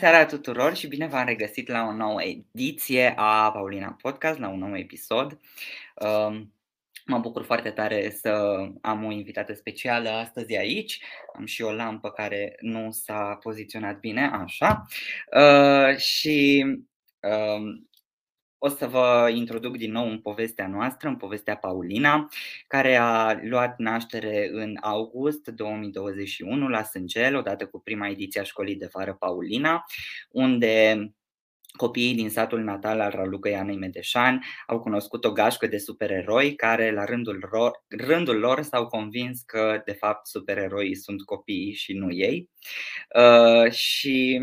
seara tuturor și bine v-am regăsit la o nouă ediție a Paulina Podcast, la un nou episod. Um, mă bucur foarte tare să am o invitată specială astăzi aici. Am și o lampă care nu s-a poziționat bine, așa. Uh, și um, o să vă introduc din nou în povestea noastră, în povestea Paulina, care a luat naștere în august 2021 la Sângel, odată cu prima ediție a școlii de vară Paulina, unde copiii din satul natal al Ralucăi Anei Medeșan au cunoscut o gașcă de supereroi care la rândul lor, rândul lor s-au convins că de fapt supereroii sunt copiii și nu ei. Uh, și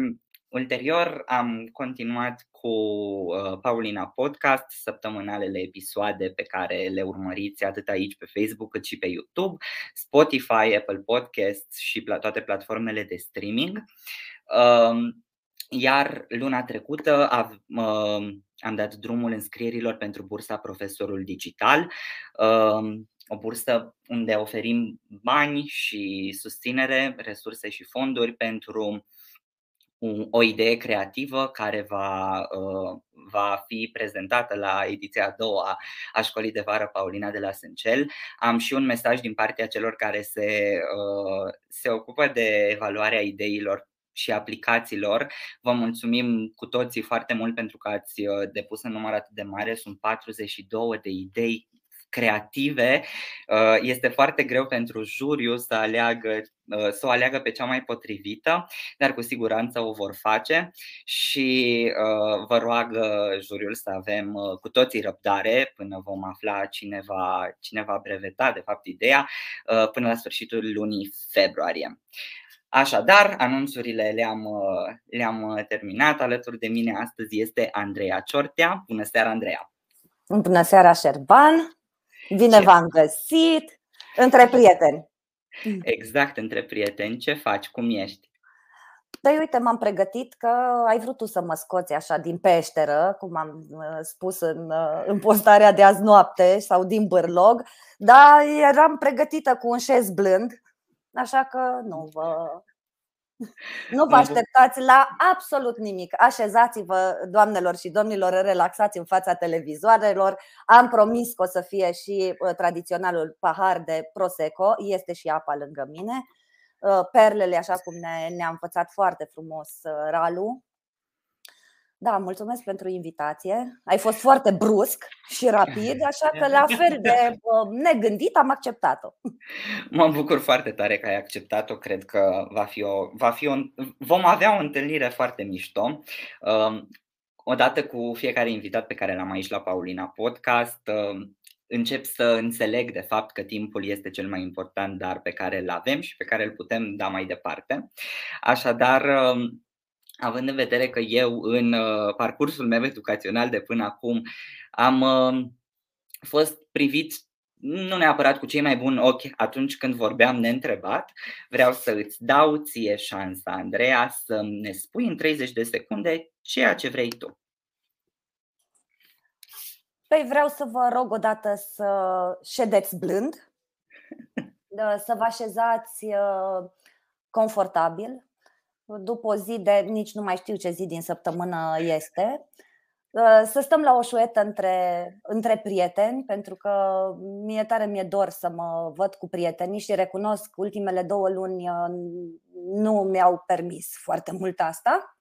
Ulterior am continuat cu uh, Paulina Podcast, săptămânalele episoade pe care le urmăriți atât aici pe Facebook cât și pe YouTube, Spotify, Apple Podcasts și toate platformele de streaming. Um, iar luna trecută um, am dat drumul înscrierilor pentru bursa Profesorul Digital, um, o bursă unde oferim bani și susținere, resurse și fonduri pentru o idee creativă care va, uh, va fi prezentată la ediția a doua a școlii de vară Paulina de la Sâncel. Am și un mesaj din partea celor care se, uh, se ocupă de evaluarea ideilor și aplicațiilor. Vă mulțumim cu toții foarte mult pentru că ați uh, depus în număr atât de mare. Sunt 42 de idei creative, uh, este foarte greu pentru juriu să aleagă uh, să o aleagă pe cea mai potrivită, dar cu siguranță o vor face și uh, vă roagă juriul să avem cu toții răbdare până vom afla cine va, cine va breveta de fapt ideea până la sfârșitul lunii februarie. Așadar, anunțurile le-am, le-am terminat. Alături de mine astăzi este Andreea Ciortea. Bună seara, Andreea! Bună seara, Șerban! Bine v-am găsit între prieteni. Exact, între prieteni. Ce faci? Cum ești? Păi uite, m-am pregătit că ai vrut tu să mă scoți așa din peșteră, cum am uh, spus în, uh, în postarea de azi noapte sau din bârlog, dar eram pregătită cu un șez blând, așa că nu vă, nu vă așteptați la absolut nimic. Așezați-vă, doamnelor și domnilor, relaxați în fața televizoarelor. Am promis că o să fie și uh, tradiționalul pahar de Prosecco. Este și apa lângă mine. Uh, perlele, așa cum ne, ne-a învățat foarte frumos uh, Ralu, da, mulțumesc pentru invitație. Ai fost foarte brusc și rapid, așa că la fel de negândit am acceptat-o. Mă bucur foarte tare că ai acceptat-o. Cred că va fi o, va fi o, vom avea o întâlnire foarte mișto. Um, odată cu fiecare invitat pe care l-am aici la Paulina Podcast, um, încep să înțeleg de fapt că timpul este cel mai important dar pe care îl avem și pe care îl putem da mai departe. Așadar, um, având în vedere că eu în uh, parcursul meu educațional de până acum am uh, fost privit nu neapărat cu cei mai buni ochi atunci când vorbeam neîntrebat, vreau să îți dau ție șansa, Andreea, să ne spui în 30 de secunde ceea ce vrei tu. Păi vreau să vă rog odată să ședeți blând, să vă așezați uh, confortabil, după o zi de nici nu mai știu ce zi din săptămână este, uh, să stăm la o șuetă între, între prieteni, pentru că mie tare mi-e dor să mă văd cu prietenii și recunosc ultimele două luni uh, nu mi-au permis foarte mult asta.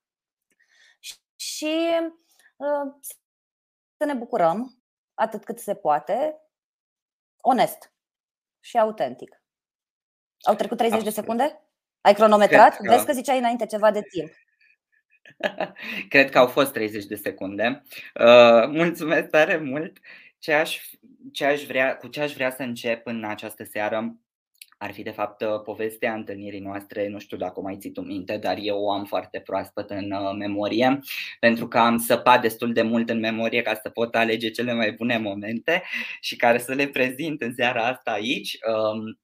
Și uh, să ne bucurăm atât cât se poate, onest și autentic. Au trecut 30 Absolut. de secunde? Ai cronometrat? Că... Vezi că ziceai înainte ceva de timp. Cred că au fost 30 de secunde. Uh, mulțumesc tare mult. Ce aș, ce aș vrea, cu ce aș vrea să încep în această seară ar fi de fapt uh, povestea întâlnirii noastre, nu știu dacă o mai ții tu minte, dar eu o am foarte proaspăt în uh, memorie, pentru că am săpat destul de mult în memorie ca să pot alege cele mai bune momente și care să le prezint în seara asta aici. Um,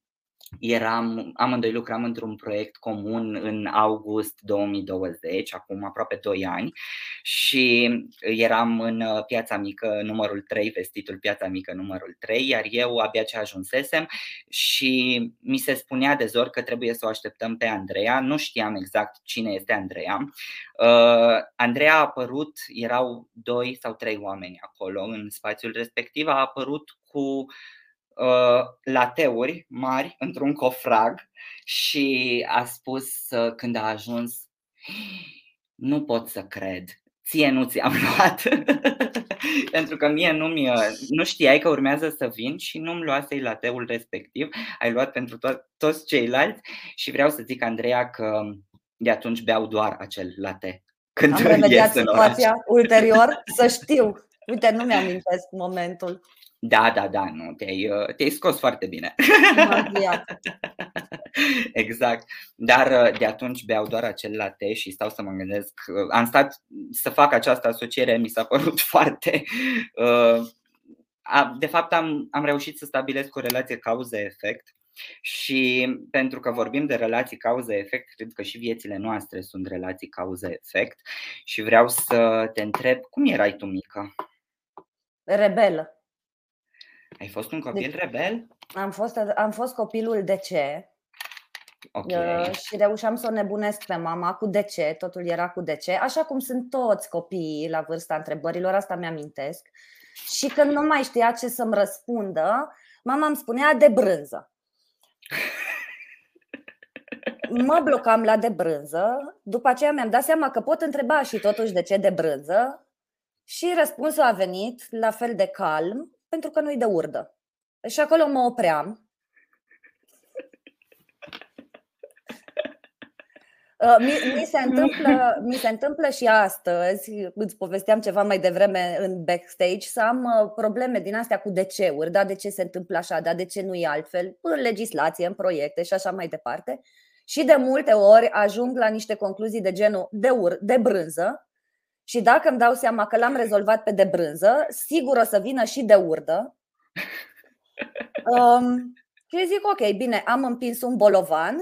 eram, amândoi lucram într-un proiect comun în august 2020, acum aproape 2 ani, și eram în uh, Piața Mică numărul 3, vestitul Piața Mică numărul 3, iar eu abia ce ajunsesem și mi se spunea de zor că trebuie să o așteptăm pe Andreea, nu știam exact cine este Andreea. Uh, Andreea a apărut, erau doi sau trei oameni acolo în spațiul respectiv, a apărut cu Uh, lateuri mari într-un cofrag și a spus uh, când a ajuns nu pot să cred, ție nu ți-am luat pentru că mie nu, mi nu știai că urmează să vin și nu-mi luasei lateul respectiv, ai luat pentru to- toți ceilalți și vreau să zic, Andreea, că de atunci beau doar acel latte. Când Am remediat situația ulterior, să știu. Uite, nu mi-amintesc momentul. Da, da, da, nu, te-ai, uh, te-ai scos foarte bine. exact. Dar uh, de atunci beau doar acel latte și stau să mă gândesc. Uh, am stat să fac această asociere, mi s-a părut foarte. De fapt, am, am reușit să stabilesc o relație cauză-efect. Și pentru că vorbim de relații cauză-efect, cred că și viețile noastre sunt relații cauză-efect și vreau să te întreb, cum erai tu mică? Rebelă. Ai fost un copil deci, rebel? Am fost, am fost copilul de ce. Okay. Uh, și reușeam să o nebunesc pe mama cu de ce, totul era cu de ce, așa cum sunt toți copiii la vârsta întrebărilor, asta mi-amintesc. Și când nu mai știa ce să-mi răspundă, mama îmi spunea de brânză. Mă blocam la de brânză, după aceea mi-am dat seama că pot întreba și totuși de ce de brânză și răspunsul a venit la fel de calm pentru că nu-i de urdă. Și acolo mă opream. Uh, mi, mi, se întâmplă, mi se întâmplă și astăzi, îți povesteam ceva mai devreme în backstage, să am uh, probleme din astea cu de uri da, de ce se întâmplă așa, da, de ce nu e altfel, în legislație, în proiecte și așa mai departe. Și de multe ori ajung la niște concluzii de genul de, ur, de brânză, și dacă îmi dau seama că l-am rezolvat pe de brânză, sigur o să vină și de urdă. Um, și zic, ok, bine, am împins un bolovan,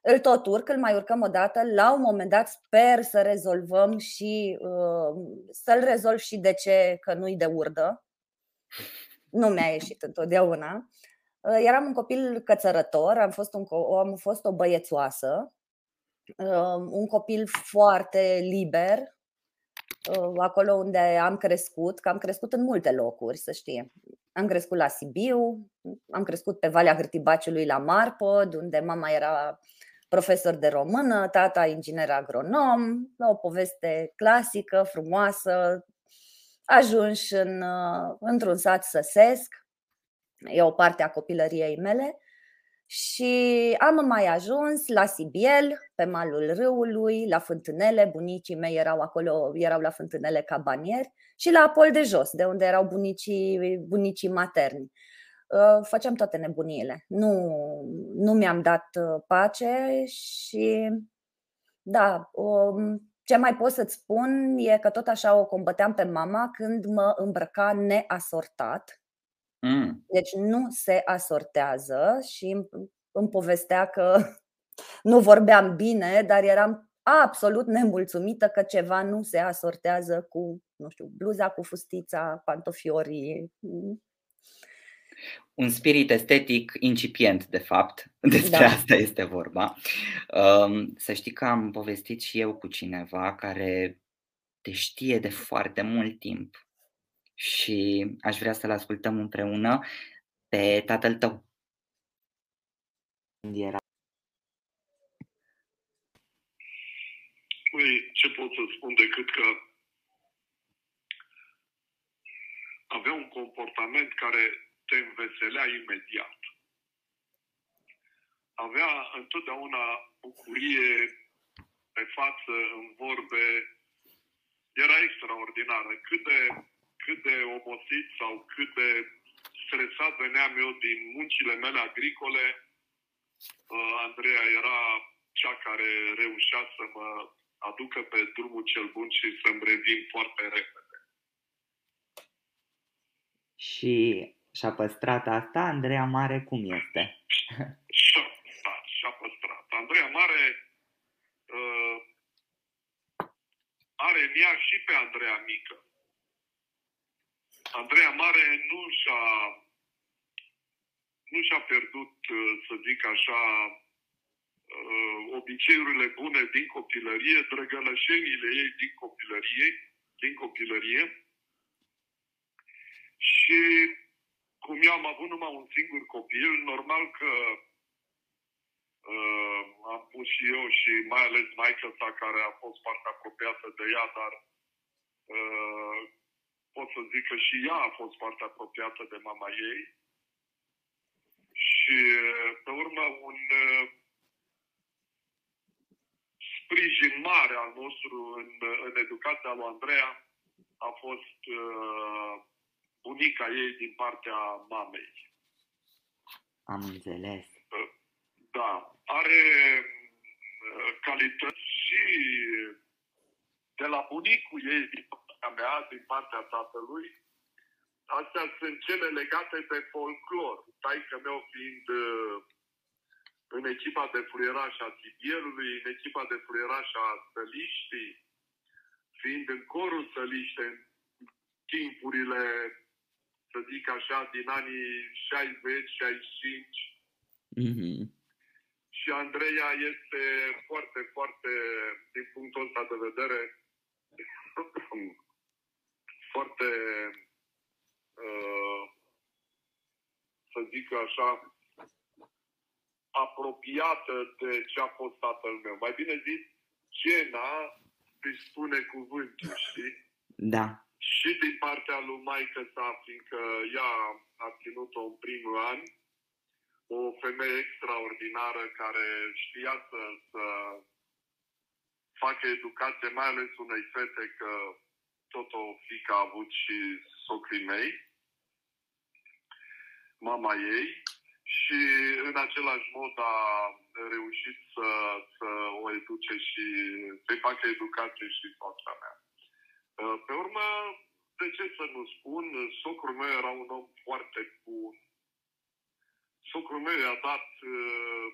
îl tot urc, îl mai urcăm o dată. La un moment dat sper să rezolvăm și uh, să-l rezolv și de ce că nu-i de urdă. Nu mi-a ieșit întotdeauna. Uh, eram un copil cățărător, am fost, un, am fost o băiețoasă, uh, un copil foarte liber, Uh, acolo unde am crescut, că am crescut în multe locuri, să știe. Am crescut la Sibiu, am crescut pe Valea Hârtibaciului la Marpod, unde mama era profesor de română, tata inginer agronom, la o poveste clasică, frumoasă, ajunși în, uh, într-un sat săsesc, e o parte a copilăriei mele și am mai ajuns la Sibiel, pe malul râului, la fântânele, bunicii mei erau acolo, erau la fântânele cabanieri și la Apol de Jos, de unde erau bunicii, bunicii materni. Uh, făceam toate nebuniile. Nu, nu mi-am dat uh, pace și da, um, ce mai pot să-ți spun e că tot așa o combăteam pe mama când mă îmbrăca neasortat Mm. Deci nu se asortează și îmi povestea că nu vorbeam bine, dar eram absolut nemulțumită că ceva nu se asortează cu, nu știu, bluza cu fustița, pantofiorii. Un spirit estetic incipient, de fapt, despre da. asta este vorba. Um, să știi că am povestit și eu cu cineva care te știe de foarte mult timp și aș vrea să-l ascultăm împreună pe tatăl tău. Era. Păi, ce pot să spun decât că avea un comportament care te înveselea imediat. Avea întotdeauna bucurie pe față, în vorbe. Era extraordinară. Cât de cât de obosit sau cât de stresat veneam eu din muncile mele agricole, uh, Andreea era cea care reușea să mă aducă pe drumul cel bun și să-mi revin foarte repede. Și și-a păstrat asta Andreea Mare cum este? Și-a Andreea Mare uh, are în ea și pe Andreea Mică. Andreea Mare nu și-a, nu și-a pierdut, uh, să zic așa, uh, obiceiurile bune din copilărie, drăgălășenile ei din copilărie, din copilărie. Și cum eu am avut numai un singur copil, normal că uh, am pus și eu și mai ales maica sa care a fost foarte apropiată de ea, dar uh, pot să zic că și ea a fost foarte apropiată de mama ei. Și pe urmă un uh, sprijin mare al nostru în, în educația lui Andreea a fost uh, bunica ei din partea mamei. Am înțeles. Da, are uh, calități și de la bunicul ei din partea mea, din partea tatălui, astea sunt cele legate de folclor. Taică meu fiind uh, în echipa de fluieraș a Tibierului, în echipa de fluieraș a Săliștii, fiind în corul Săliște în timpurile să zic așa, din anii 60-65. Mm-hmm. Și Andreea este foarte, foarte, din punctul ăsta de vedere, foarte, uh, să zic așa, apropiată de ce a fost tatăl meu. Mai bine zis, Gena își spune cuvântul, știi? Da și din partea lui Maică sa, fiindcă ea a ținut-o în primul an, o femeie extraordinară care știa să, să facă educație, mai ales unei fete, că tot o fică a avut și socrii mei, mama ei, și în același mod a reușit să, să o educe și să-i facă educație și soția mea. Uh, pe urmă, de ce să nu spun, socrul meu era un om foarte bun. Socrul meu i-a dat uh,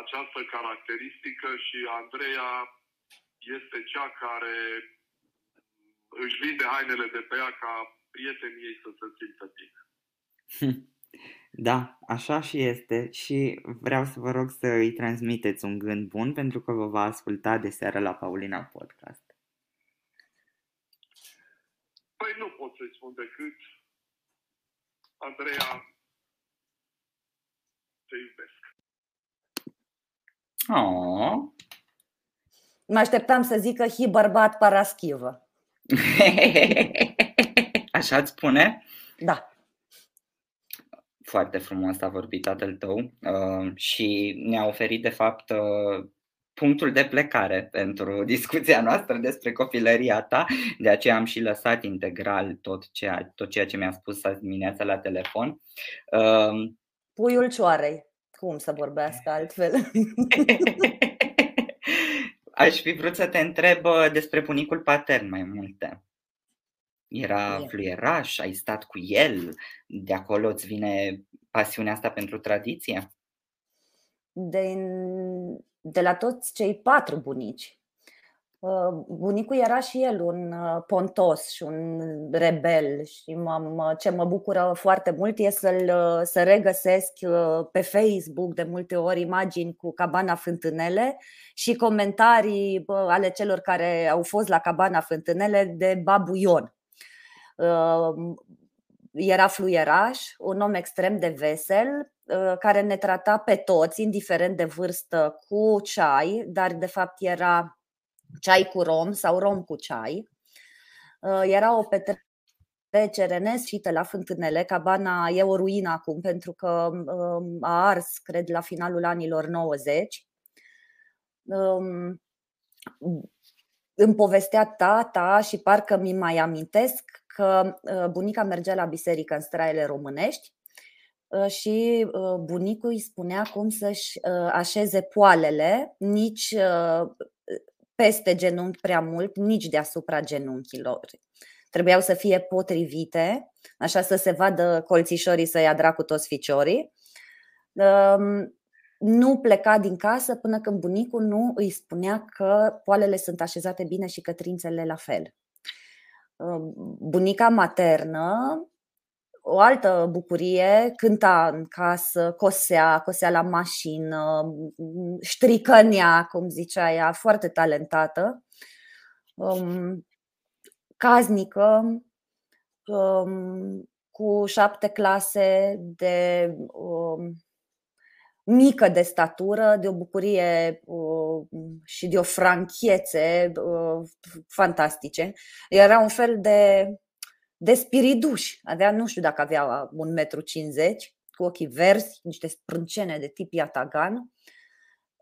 această caracteristică și Andreea este cea care își vinde hainele de pe ea ca prietenii ei să se simtă bine. Da, așa și este și vreau să vă rog să îi transmiteți un gând bun pentru că vă va asculta de seară la Paulina Podcast. Păi nu pot să-i spun decât, Andreea, te iubesc. Oh. Mă așteptam să zică hi bărbat paraschivă. Așa îți spune? Da. Foarte frumos a vorbit tatăl tău uh, și ne-a oferit de fapt uh, punctul de plecare pentru discuția noastră despre copilăria ta, de aceea am și lăsat integral tot ceea, tot ceea ce mi-a spus azi dimineața la telefon. Um, Puiul cioarei, cum să vorbească altfel? Aș fi vrut să te întreb uh, despre bunicul patern mai multe. Era fluieraș, ai stat cu el, de acolo îți vine pasiunea asta pentru tradiție? Din de la toți cei patru bunici. Uh, bunicul era și el un uh, pontos și un rebel și mă, ce mă bucură foarte mult e să-l uh, să regăsesc pe Facebook de multe ori imagini cu cabana fântânele și comentarii ale celor care au fost la cabana fântânele de Babu Ion. Era fluieraș, un om extrem de vesel, Uh, care ne trata pe toți, indiferent de vârstă, cu ceai, dar de fapt era ceai cu rom sau rom cu ceai. Uh, era o petrecere nesfită la fântânele. Cabana e o ruină acum pentru că um, a ars, cred, la finalul anilor 90. Um, îmi povestea tata și parcă mi mai amintesc că uh, bunica mergea la biserică în straile românești Uh, și uh, bunicul îi spunea cum să-și uh, așeze poalele, nici peste genunchi prea mult, nici deasupra genunchilor. Trebuiau să fie potrivite, așa să se vadă colțișorii să ia dracu toți ficiorii. Um, nu pleca din casă până când bunicul nu îi spunea că poalele sunt așezate bine și cătrințele la fel. Bunica maternă o altă bucurie, cânta în casă, cosea, cosea la mașină, ștricănea, cum zicea ea, foarte talentată, um, caznică, um, cu șapte clase de um, mică de statură, de o bucurie uh, și de o franchiețe uh, fantastice. Era un fel de de spiriduș. Avea, nu știu dacă avea un metru cincizeci, cu ochii verzi, niște sprâncene de tip Yatagan.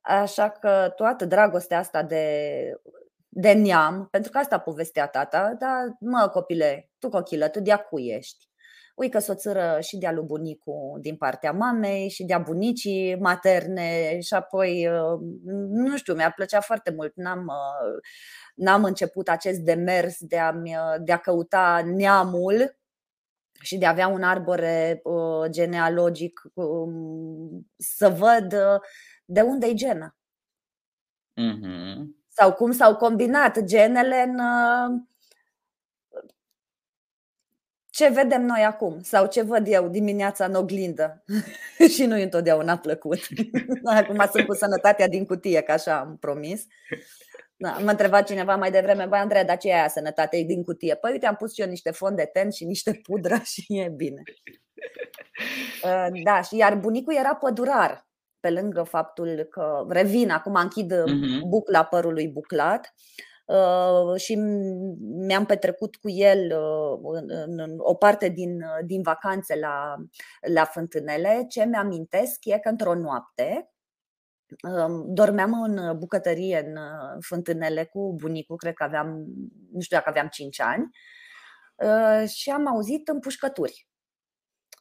Așa că toată dragostea asta de, de neam, pentru că asta povestea tata, dar mă copile, tu cochilă, tu de cu ești. Ui că soțără și de-a lui bunicu din partea mamei și de-a bunicii materne și apoi, uh, nu știu, mi-a plăcea foarte mult. N-am, uh, n-am început acest demers de a, de a căuta neamul și de a avea un arbore uh, genealogic um, să văd de unde e gena. Mm-hmm. Sau cum s-au combinat genele în ce vedem noi acum sau ce văd eu dimineața în oglindă și nu întotdeauna plăcut. acum sunt cu sănătatea din cutie, ca așa am promis. Da, mă întreba cineva mai devreme, băi Andreea, dar ce e aia sănătate? E din cutie. Păi uite, am pus și eu niște fond de ten și niște pudră și e bine. Uh, da, și iar bunicul era pădurar, pe lângă faptul că revin, acum închid uh-huh. bucla părului buclat. Uh, și mi-am petrecut cu el uh, în o parte din, din vacanțe la, la fântânele. Ce mi-amintesc e că într-o noapte um, dormeam în bucătărie în fântânele cu bunicul, cred că aveam, nu știu dacă aveam 5 ani, uh, și am auzit împușcături.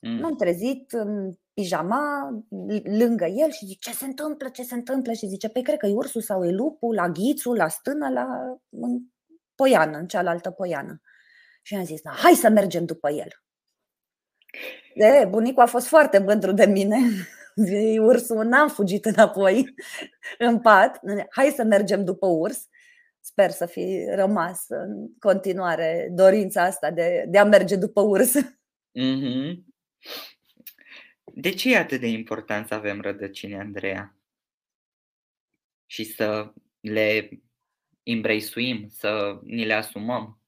Mm. M-am trezit în pijama lângă el și zice ce se întâmplă, ce se întâmplă și zice păi cred că e ursul sau e lupul la ghițul, la stână, la în poiană, în cealaltă poiană. Și am zis, na, hai să mergem după el. De, bunicul a fost foarte mândru de mine. Ursul n-am fugit înapoi în pat. Hai să mergem după urs. Sper să fi rămas în continuare dorința asta de, de a merge după urs. Mm-hmm. De ce e atât de important să avem rădăcini, Andreea? Și să le embraceuim, să ni le asumăm?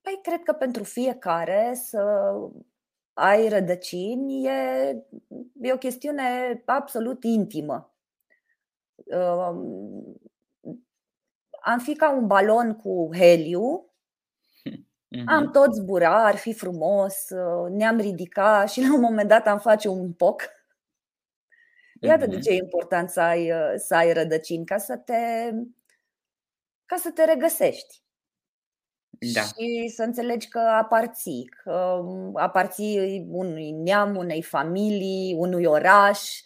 Păi, cred că pentru fiecare să ai rădăcini e, e o chestiune absolut intimă. Am fi ca un balon cu heliu Mm-hmm. Am tot zbura, ar fi frumos, uh, ne-am ridicat și la un moment dat am face un poc. Iată mm-hmm. de ce e important să ai, uh, să ai rădăcini, ca să te, ca să te regăsești. Da. Și să înțelegi că aparții, că um, aparții unui neam, unei familii, unui oraș,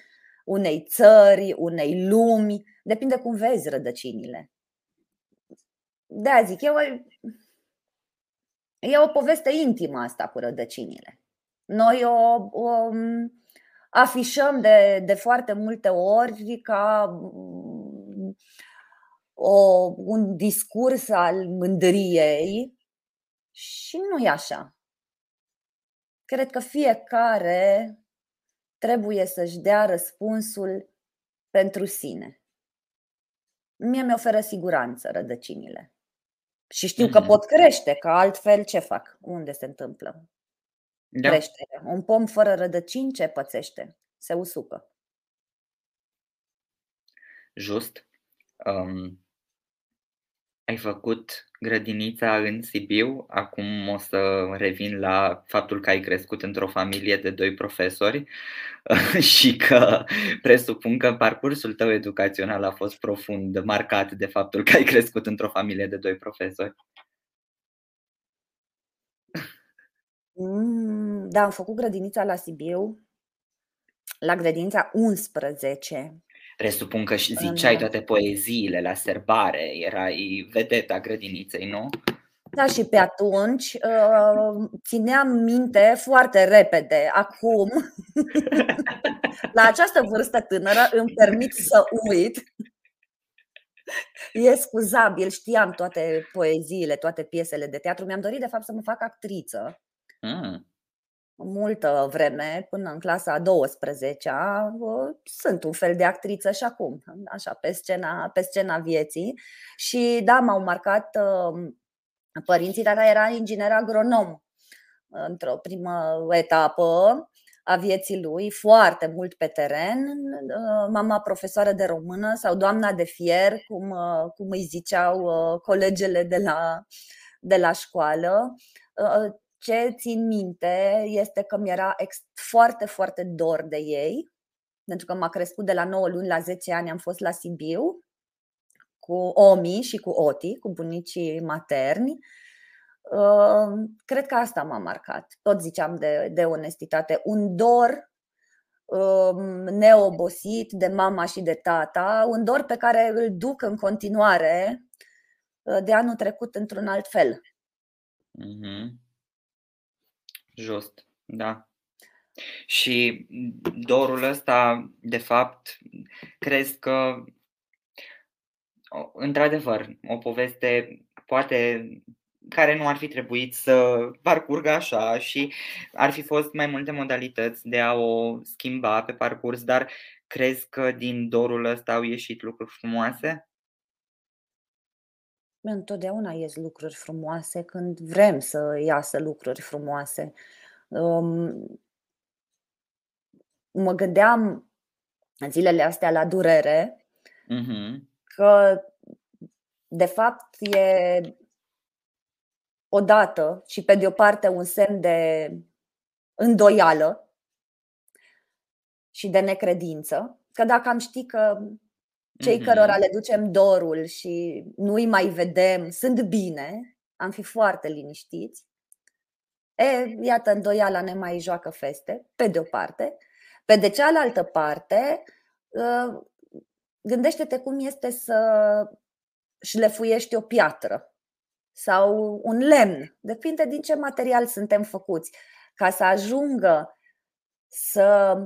unei țări, unei lumi. Depinde cum vezi rădăcinile. De aia zic, eu E o poveste intimă asta cu rădăcinile. Noi o, o um, afișăm de, de foarte multe ori ca um, o, un discurs al mândriei și nu e așa. Cred că fiecare trebuie să-și dea răspunsul pentru sine. Mie mi oferă siguranță rădăcinile. Și știu că mm-hmm. pot crește, că altfel ce fac? Unde se întâmplă? Da. Creștere. Un pom fără rădăcini ce pățește? Se usucă. Just. Um, ai făcut grădinița în Sibiu, acum o să revin la faptul că ai crescut într-o familie de doi profesori și că presupun că parcursul tău educațional a fost profund marcat de faptul că ai crescut într-o familie de doi profesori. Mm, da, am făcut grădinița la Sibiu, la grădinița 11 Presupun că și ziceai toate poeziile la serbare, erai vedeta grădiniței, nu? Da, și pe atunci uh, țineam minte foarte repede. Acum, la această vârstă tânără, îmi permit să uit. E scuzabil, știam toate poeziile, toate piesele de teatru. Mi-am dorit, de fapt, să mă fac actriță. Mm multă vreme, până în clasa a 12-a, sunt un fel de actriță și acum, așa, pe scena, pe scena vieții. Și da, m-au marcat um, părinții, dar era inginer agronom într-o primă etapă a vieții lui, foarte mult pe teren, mama profesoară de română sau doamna de fier, cum, cum îi ziceau colegele de la, de la școală ce țin minte este că mi-era foarte, foarte dor de ei, pentru că m-a crescut de la 9 luni la 10 ani, am fost la Sibiu cu Omi și cu Oti, cu bunicii materni. Uh, cred că asta m-a marcat. Tot ziceam de, de onestitate. Un dor um, neobosit de mama și de tata, un dor pe care îl duc în continuare uh, de anul trecut într-un alt fel. Mm-hmm. Just, da. Și dorul ăsta, de fapt, crezi că, într-adevăr, o poveste poate care nu ar fi trebuit să parcurgă așa și ar fi fost mai multe modalități de a o schimba pe parcurs, dar crezi că din dorul ăsta au ieșit lucruri frumoase? Întotdeauna ies lucruri frumoase când vrem să iasă lucruri frumoase. Um, mă gândeam în zilele astea la durere, uh-huh. că de fapt e odată și pe de o parte un semn de îndoială și de necredință, că dacă am ști că cei mm-hmm. cărora le ducem dorul și nu-i mai vedem sunt bine, am fi foarte liniștiți. E, iată, îndoiala ne mai joacă feste, pe de o parte. Pe de cealaltă parte, ă, gândește-te cum este să șlefuiești o piatră sau un lemn. Depinde din ce material suntem făcuți. Ca să ajungă să,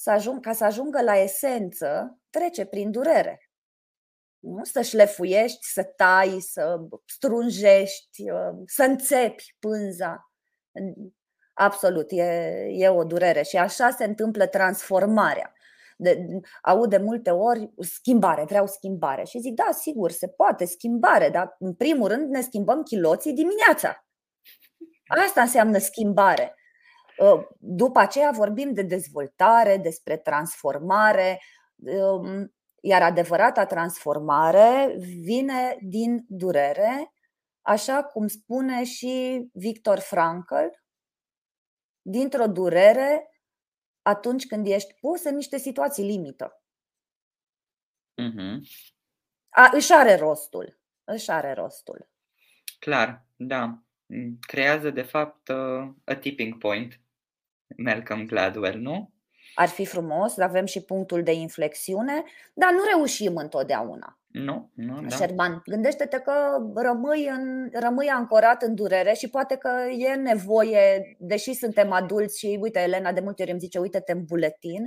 să ajung, ca să ajungă la esență, trece prin durere. Nu? Să șlefuiești, să tai, să strunjești, uh, să înțepi pânza. Absolut, e, e o durere și așa se întâmplă transformarea. De, aud de multe ori schimbare, vreau schimbare și zic da, sigur, se poate schimbare, dar în primul rând ne schimbăm chiloții dimineața. Asta înseamnă schimbare. Uh, după aceea vorbim de dezvoltare, despre transformare, um, iar adevărata transformare vine din durere, așa cum spune și Victor Frankl, dintr-o durere atunci când ești pus în niște situații limită. Mm-hmm. A, își are rostul. Își are rostul. Clar, da. Creează, de fapt, uh, a tipping point. Malcolm Gladwell, nu? ar fi frumos, avem și punctul de inflexiune, dar nu reușim întotdeauna. Nu, nu, da. Șerban, gândește-te că rămâi, în, rămâi ancorat în durere și poate că e nevoie, deși suntem adulți și uite, Elena de multe ori îmi zice, uite-te în buletin,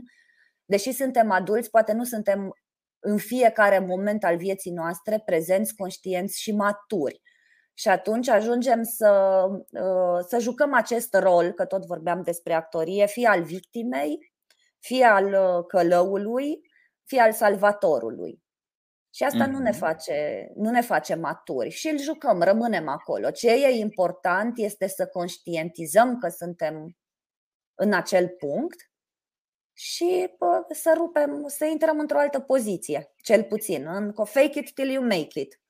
deși suntem adulți, poate nu suntem în fiecare moment al vieții noastre prezenți, conștienți și maturi. Și atunci ajungem să, uh, să jucăm acest rol, că tot vorbeam despre actorie, fie al victimei, fie al uh, călăului, fie al salvatorului. Și asta mm-hmm. nu, ne face, nu ne face maturi și îl jucăm, rămânem acolo. Ce e important este să conștientizăm că suntem în acel punct și bă, să rupem, să intrăm într-o altă poziție, cel puțin, în fake it till you make it.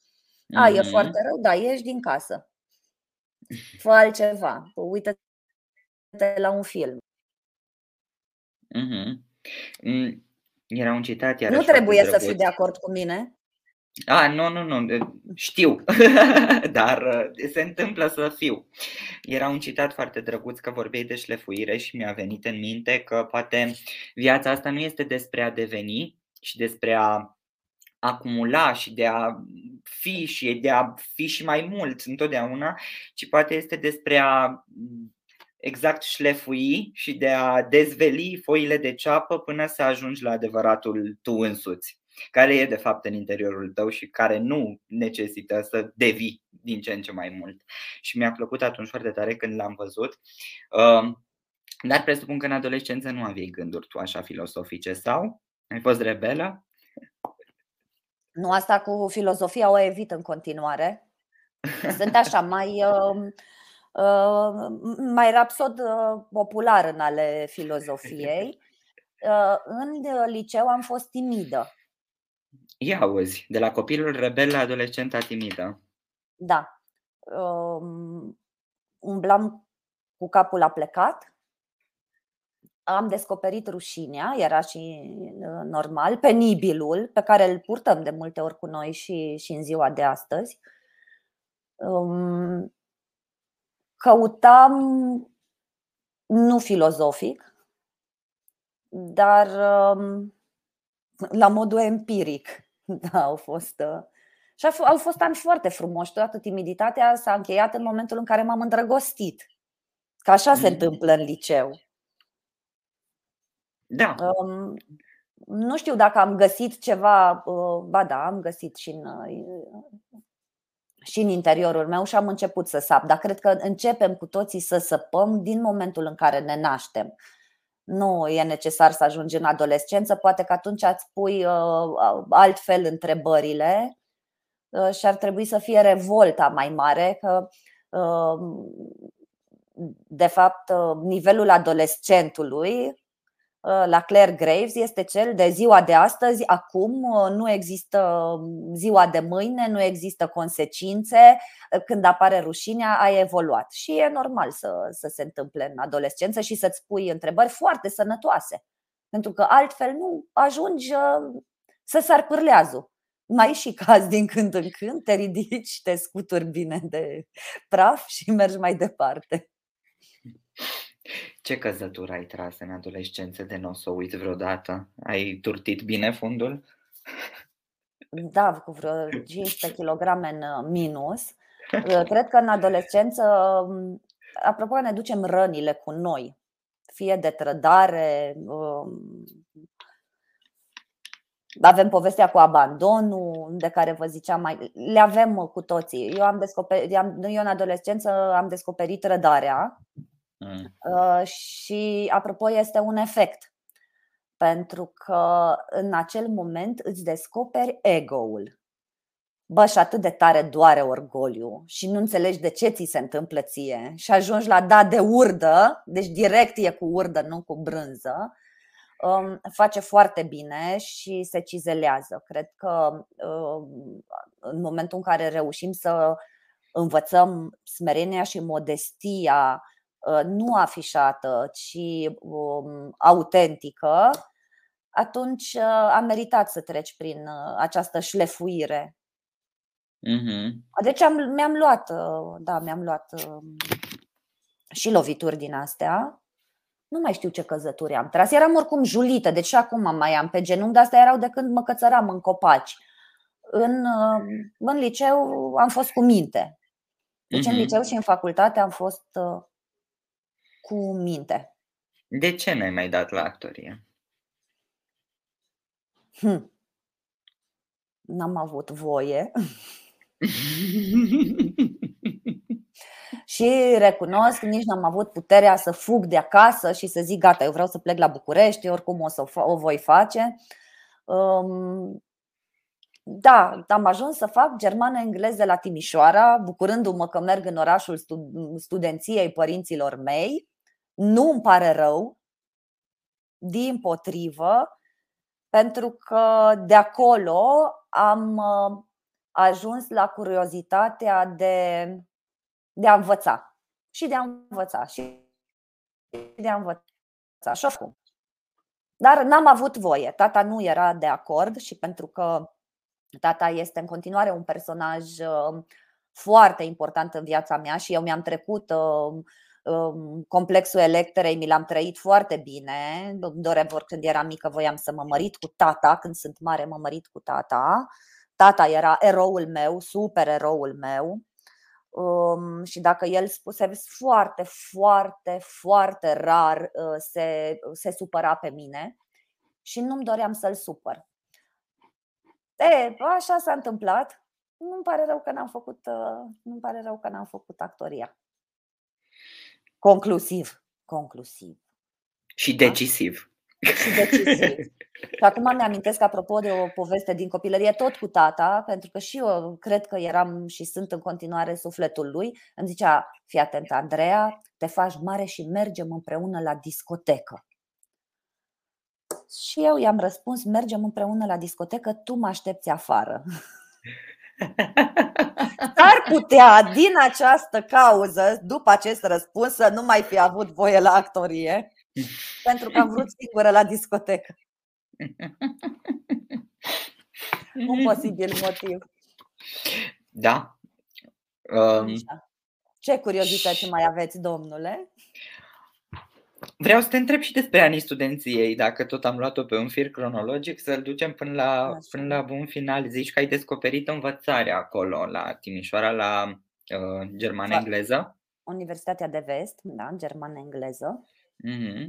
A, mm-hmm. e foarte rău, da, ieși din casă. Fă altceva, uită-te la un film. Mhm. Mm, era un citat iarăși Nu trebuie să fii de acord cu mine. A, nu, nu, nu, știu, dar uh, se întâmplă să fiu. Era un citat foarte drăguț că vorbeai de șlefuire și mi-a venit în minte că poate viața asta nu este despre a deveni și despre a acumula și de a fi și de a fi și mai mult întotdeauna, ci poate este despre a exact șlefui și de a dezveli foile de ceapă până să ajungi la adevăratul tu însuți, care e de fapt în interiorul tău și care nu necesită să devii din ce în ce mai mult. Și mi-a plăcut atunci foarte tare când l-am văzut. Um, dar presupun că în adolescență nu aveai gânduri tu așa filosofice sau ai fost rebelă? Nu, asta cu filozofia o evit în continuare. Sunt așa mai uh, Uh, mai rapsod uh, popular în ale filozofiei. Uh, în liceu am fost timidă. Ia auzi, de la copilul rebel la adolescenta timidă. Da. Um, umblam cu capul la plecat. Am descoperit rușinea, era și normal, penibilul pe care îl purtăm de multe ori cu noi și, și în ziua de astăzi. Um, căutam nu filozofic, dar um, la modul empiric. Da, au fost. Uh, și au fost ani foarte frumoși. Toată timiditatea s-a încheiat în momentul în care m-am îndrăgostit. Că așa se mm. întâmplă în liceu. Da. Um, nu știu dacă am găsit ceva, uh, ba da, am găsit și în uh, și în interiorul meu și am început să sap. Dar cred că începem cu toții să săpăm din momentul în care ne naștem. Nu e necesar să ajungi în adolescență, poate că atunci îți pui uh, altfel întrebările uh, și ar trebui să fie revolta mai mare că uh, de fapt nivelul adolescentului Uh, la Claire Graves este cel de ziua de astăzi, acum uh, nu există um, ziua de mâine, nu există consecințe, uh, când apare rușinea, ai evoluat. Și e normal să, să se întâmple în adolescență și să-ți pui întrebări foarte sănătoase. Pentru că altfel nu ajungi să sar pârleazul. Mai și caz din când în când, te ridici, te scuturi bine de praf și mergi mai departe. Ce căzătură ai tras în adolescență de nu o să o uiți vreodată? Ai turtit bine fundul? Da, cu vreo 15 kg în uh, minus. Uh, cred că în adolescență, um, apropo, ne ducem rănile cu noi, fie de trădare, um, avem povestea cu abandonul, de care vă ziceam mai. Le avem cu toții. Eu am descoperit, eu în adolescență am descoperit rădarea Mm. Uh, și, apropo, este un efect. Pentru că în acel moment îți descoperi ego-ul. Bă, și atât de tare doare orgoliu și nu înțelegi de ce ți se întâmplă ție și ajungi la da de urdă, deci direct e cu urdă, nu cu brânză, um, face foarte bine și se cizelează. Cred că um, în momentul în care reușim să învățăm smerenia și modestia Uh, nu afișată, ci um, autentică, atunci uh, am meritat să treci prin uh, această șlefuire. Mm-hmm. Deci am, mi-am luat, da, mi-am luat um, și lovituri din astea. Nu mai știu ce căzături am tras. Eram oricum julită, deci și acum mai am pe genunchi, dar astea erau de când mă cățăram în copaci. În, în liceu am fost cu minte. Deci mm-hmm. în liceu și în facultate am fost cu minte. De ce n-ai mai dat la actorie? Hm. N-am avut voie. și recunosc, nici n-am avut puterea să fug de acasă și să zic gata, eu vreau să plec la București, oricum o să o, voi face. Um, da, am ajuns să fac germană-engleză la Timișoara, bucurându-mă că merg în orașul studenției părinților mei. Nu îmi pare rău, din potrivă, pentru că de acolo am uh, ajuns la curiozitatea de, de a învăța și de a învăța și de a învăța și oricum. Dar n-am avut voie. Tata nu era de acord și pentru că tata este în continuare un personaj uh, foarte important în viața mea și eu mi-am trecut uh, Um, complexul Electrei mi l-am trăit foarte bine. Doream când eram mică voiam să mă mărit cu tata, când sunt mare mă mărit cu tata. tata era eroul meu, super eroul meu. Um, și dacă el spuse foarte, foarte, foarte rar uh, se, se supăra pe mine și nu-mi doream să-l supăr. E, așa s-a întâmplat. Nu-mi pare rău că n-am făcut, uh, nu pare rău că n-am făcut actoria. Conclusiv. Conclusiv. Și decisiv. Și decisiv. Și acum mi amintesc apropo de o poveste din copilărie, tot cu tata, pentru că și eu cred că eram și sunt în continuare sufletul lui. Îmi zicea, fii atent, Andreea, te faci mare și mergem împreună la discotecă. Și eu i-am răspuns, mergem împreună la discotecă, tu mă aștepți afară. S-ar putea, din această cauză, după acest răspuns, să nu mai fi avut voie la actorie, pentru că am vrut singură la discotecă. Un posibil motiv. Da. Um, Ce curiozități mai aveți, domnule? Vreau să te întreb și despre anii studenției, dacă tot am luat-o pe un fir cronologic, să-l ducem până la, până la bun final. Zici că ai descoperit învățarea acolo, la Timișoara, la uh, germană-engleză? Universitatea de Vest, da, germană-engleză. Mm-hmm.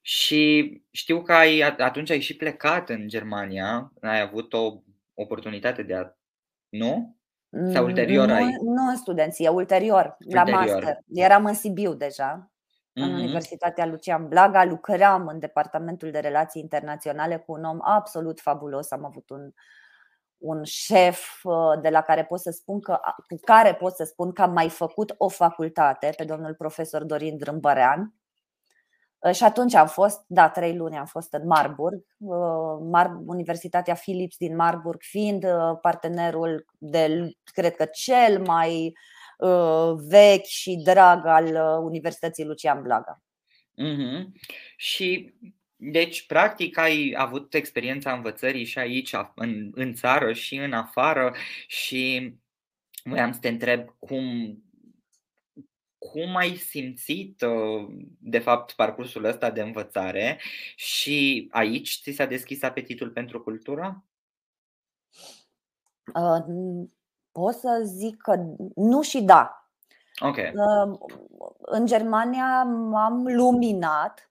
Și știu că ai, atunci ai și plecat în Germania, ai avut o oportunitate de a. Nu? Sau mm, ulterior nu, ai. Nu în studenție, ulterior, ulterior, la master. Eram în Sibiu deja în mm-hmm. Universitatea Lucian Blaga, lucram în Departamentul de Relații Internaționale cu un om absolut fabulos. Am avut un, un șef uh, de la care pot să spun că, cu care pot să spun că am mai făcut o facultate, pe domnul profesor Dorin Drâmbărean. Uh, și atunci am fost, da, trei luni am fost în Marburg, uh, Universitatea Philips din Marburg fiind partenerul de, cred că cel mai uh, Uh, vechi și drag al uh, Universității Lucian Blaga. Mm-hmm. Și deci, practic, ai avut experiența învățării și aici, în, în țară și în afară și voiam să te întreb cum, cum ai simțit, uh, de fapt, parcursul ăsta de învățare și aici ți s-a deschis apetitul pentru cultură? Uh, Pot să zic că nu și da. Okay. În Germania m-am luminat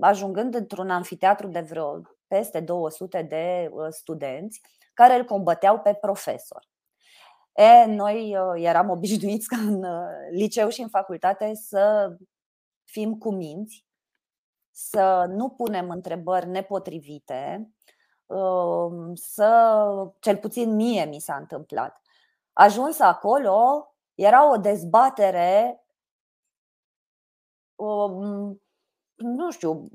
ajungând într-un anfiteatru de vreo peste 200 de uh, studenți care îl combăteau pe profesor. E, noi uh, eram obișnuiți ca în uh, liceu și în facultate să fim cuminți, să nu punem întrebări nepotrivite, Um, să, cel puțin mie mi s-a întâmplat. Ajuns acolo, era o dezbatere, um, nu știu,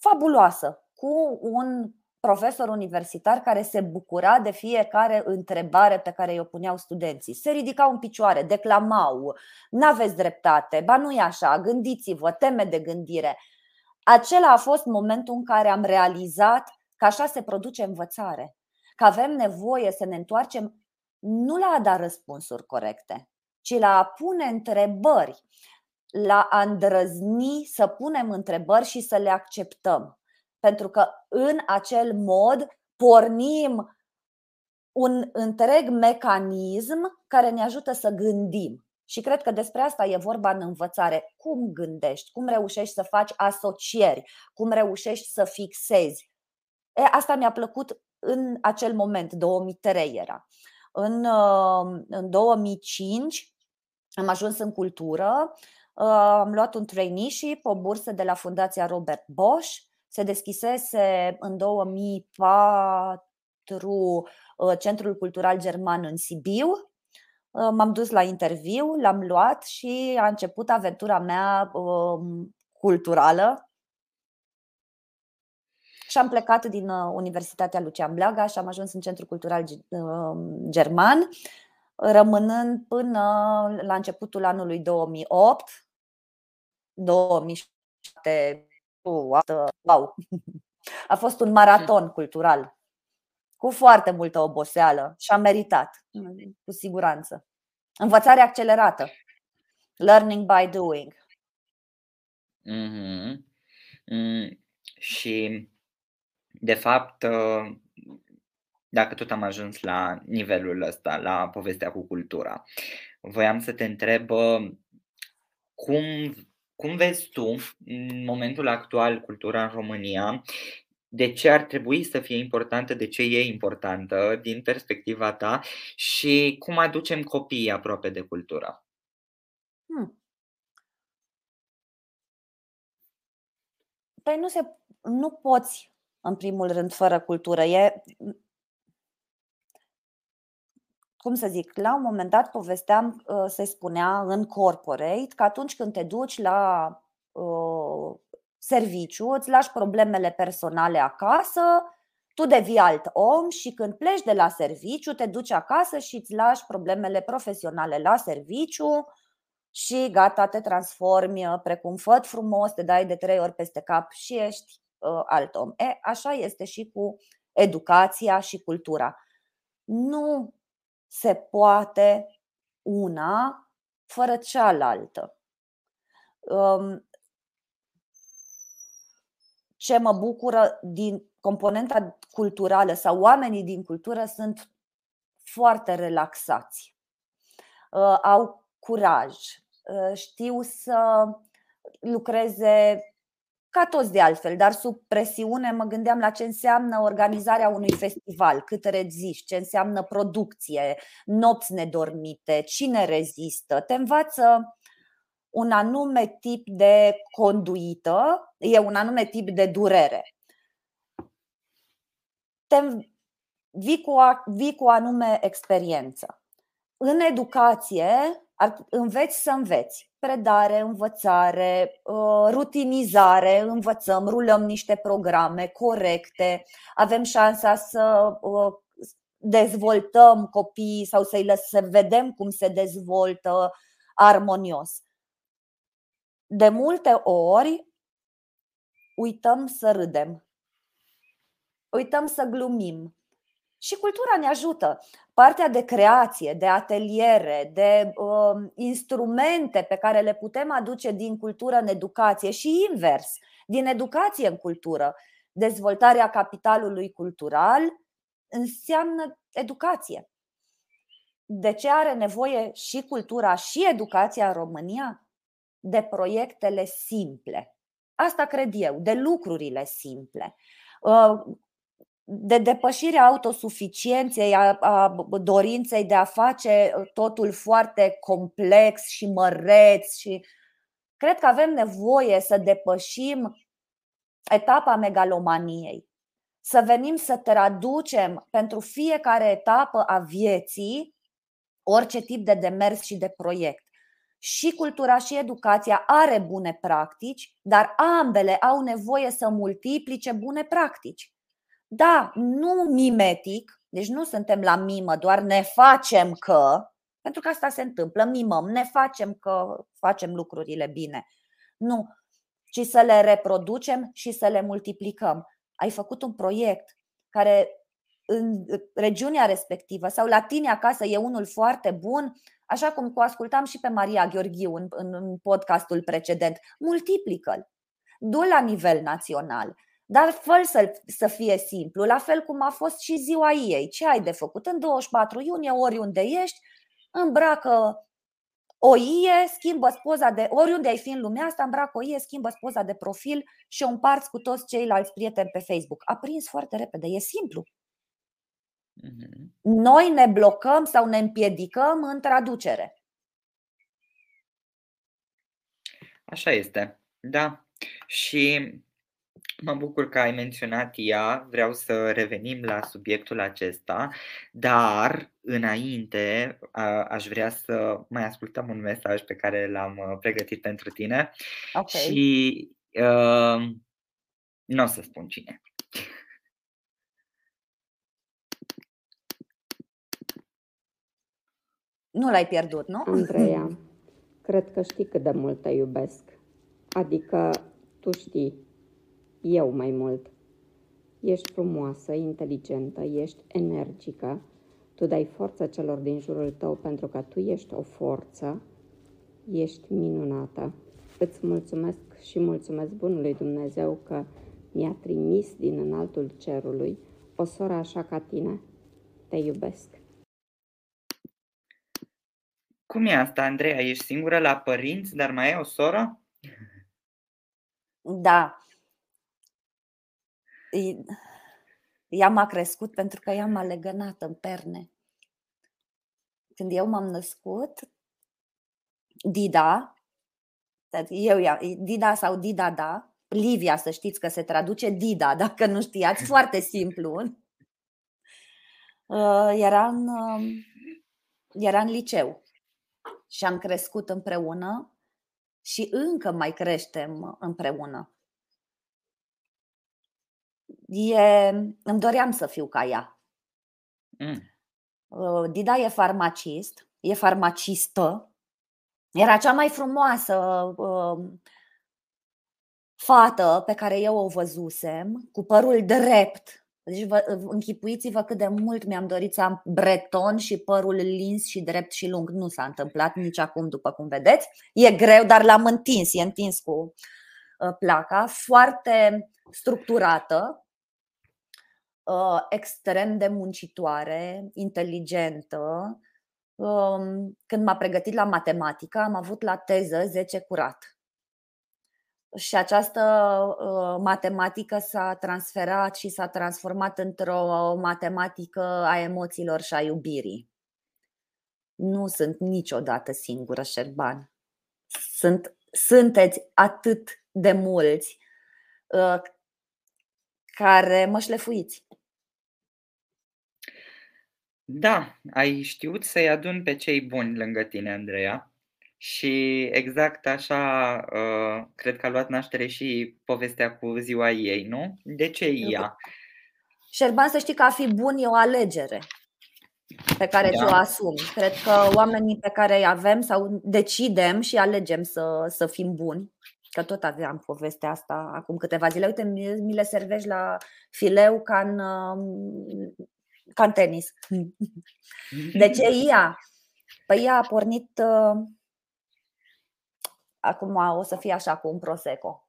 fabuloasă, cu un profesor universitar care se bucura de fiecare întrebare pe care o puneau studenții. Se ridicau în picioare, declamau, n-aveți dreptate, ba nu e așa, gândiți-vă, teme de gândire. Acela a fost momentul în care am realizat că așa se produce învățare, că avem nevoie să ne întoarcem nu la a da răspunsuri corecte, ci la a pune întrebări, la a îndrăzni să punem întrebări și să le acceptăm. Pentru că în acel mod pornim un întreg mecanism care ne ajută să gândim. Și cred că despre asta e vorba în învățare. Cum gândești, cum reușești să faci asocieri, cum reușești să fixezi, E, asta mi-a plăcut în acel moment, 2003 era. În, uh, în 2005 am ajuns în cultură, uh, am luat un traineeship, o bursă de la Fundația Robert Bosch, se deschisese în 2004 uh, Centrul Cultural German în Sibiu. M-am dus la interviu, l-am luat și a început aventura mea culturală și am plecat din uh, Universitatea Lucian Blaga și am ajuns în Centrul Cultural uh, German, rămânând până la începutul anului 2008, 2007. Wow! A fost un maraton cultural cu foarte multă oboseală și am meritat, cu siguranță. Învățare accelerată. Learning by doing. Mm-hmm. Mm, și de fapt, uh, dacă tot am ajuns la nivelul ăsta, la povestea cu cultura. Voiam să te întreb cum, cum vezi tu în momentul actual cultura în România de ce ar trebui să fie importantă, de ce e importantă din perspectiva ta și cum aducem copiii aproape de cultură. Hmm. Păi nu, se, nu poți, în primul rând, fără cultură. E, cum să zic, la un moment dat povesteam, uh, se spunea în corporate că atunci când te duci la uh, serviciu, îți lași problemele personale acasă, tu devii alt om și când pleci de la serviciu, te duci acasă și îți lași problemele profesionale la serviciu și gata, te transformi uh, precum făt frumos, te dai de trei ori peste cap și ești uh, alt om. E, așa este și cu educația și cultura. Nu se poate una fără cealaltă. Um, ce mă bucură din componenta culturală sau oamenii din cultură sunt foarte relaxați, uh, au curaj, uh, știu să lucreze ca toți de altfel, dar sub presiune mă gândeam la ce înseamnă organizarea unui festival, cât reziști, ce înseamnă producție, nopți nedormite, cine rezistă. Te învață un anume tip de conduită, e un anume tip de durere. Te vii cu, vii cu o anume experiență. În educație înveți să înveți. Predare, învățare, uh, rutinizare, învățăm, rulăm niște programe corecte, avem șansa să uh, dezvoltăm copiii sau să-i lăsăm să vedem cum se dezvoltă armonios. De multe ori uităm să râdem, uităm să glumim. Și cultura ne ajută. Partea de creație, de ateliere, de uh, instrumente pe care le putem aduce din cultură în educație și invers, din educație în cultură. Dezvoltarea capitalului cultural înseamnă educație. De ce are nevoie și cultura și educația în România? de proiectele simple. Asta cred eu, de lucrurile simple. Uh, de depășirea autosuficienței, a, a dorinței de a face totul foarte complex și măreț și cred că avem nevoie să depășim etapa megalomaniei. Să venim să traducem pentru fiecare etapă a vieții orice tip de demers și de proiect și cultura și educația are bune practici, dar ambele au nevoie să multiplice bune practici. Da, nu mimetic, deci nu suntem la mimă, doar ne facem că, pentru că asta se întâmplă, mimăm, ne facem că facem lucrurile bine. Nu, ci să le reproducem și să le multiplicăm. Ai făcut un proiect care în regiunea respectivă sau la tine acasă e unul foarte bun, Așa cum cu ascultam și pe Maria Gheorghiu în, în podcastul precedent, multiplică-l. Du la nivel național, dar fă să, să fie simplu, la fel cum a fost și ziua ei. Ce ai de făcut? În 24 iunie, oriunde ești, îmbracă o ie, schimbă spoza de, oriunde ai fi în lumea asta, îmbracă o ie, schimbă spoza de profil și o împarți cu toți ceilalți prieteni pe Facebook. A prins foarte repede, e simplu. Mhm. Noi ne blocăm sau ne împiedicăm în traducere. Așa este, da. Și mă bucur că ai menționat ea, vreau să revenim la subiectul acesta, dar înainte aș vrea să mai ascultăm un mesaj pe care l-am uh, pregătit pentru tine okay. și uh, nu o să spun cine. Nu l-ai pierdut, nu? Andreea, cred că știi cât de mult te iubesc. Adică tu știi, eu mai mult. Ești frumoasă, inteligentă, ești energică, tu dai forță celor din jurul tău pentru că tu ești o forță, ești minunată. Îți mulțumesc și mulțumesc Bunului Dumnezeu că mi-a trimis din înaltul cerului o soră așa ca tine, Te iubesc. Cum e asta, Andreea? Ești singură la părinți, dar mai ai o soră? Da. Ea m-a crescut pentru că ea m-a legănat în perne. Când eu m-am născut, Dida, eu, Dida sau Dida, da, Livia, să știți că se traduce Dida, dacă nu știați, foarte simplu. Uh, era în, um, era în liceu și am crescut împreună și încă mai creștem împreună. E, îmi doream să fiu ca ea. Mm. Uh, Dida e farmacist, e farmacistă. Era cea mai frumoasă uh, fată pe care eu o văzusem, cu părul drept, deci vă, închipuiți-vă cât de mult mi-am dorit să am breton și părul lins și drept și lung. Nu s-a întâmplat nici acum, după cum vedeți. E greu, dar l-am întins, e întins cu uh, placa. Foarte structurată, uh, extrem de muncitoare, inteligentă. Um, când m-a pregătit la matematică, am avut la teză 10 curat și această uh, matematică s-a transferat și s-a transformat într-o matematică a emoțiilor și a iubirii. Nu sunt niciodată singură, Șerban. Sunt, sunteți atât de mulți uh, care mă șlefuiți. Da, ai știut să-i adun pe cei buni lângă tine, Andreea. Și exact așa uh, cred că a luat naștere și povestea cu ziua ei, nu? De ce ea? Șerban, să știi că a fi bun e o alegere pe care da. ți-o asumi. Cred că oamenii pe care îi avem sau decidem și alegem să, să fim buni, că tot aveam povestea asta acum câteva zile. Uite, mi le servești la fileu ca în, um, ca în tenis. De ce ea? Păi ea a pornit uh, Acum o să fie așa cu un prosecco.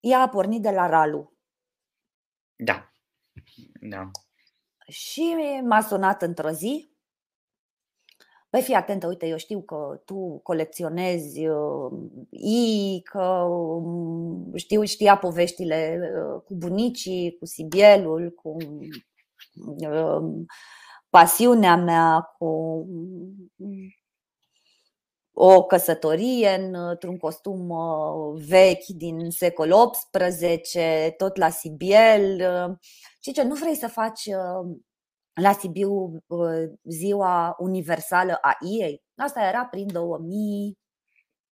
Ea a pornit de la Ralu. Da. Da. Și m-a sunat într-o zi. Păi fii atentă, uite, eu știu că tu colecționezi uh, I, că um, știu, știa poveștile uh, cu bunicii, cu Sibielul, cu uh, pasiunea mea cu o căsătorie într-un costum uh, vechi din secol XVIII, tot la Sibiel. Și ce, nu vrei să faci uh, la Sibiu uh, ziua universală a ei? Asta era prin 2000,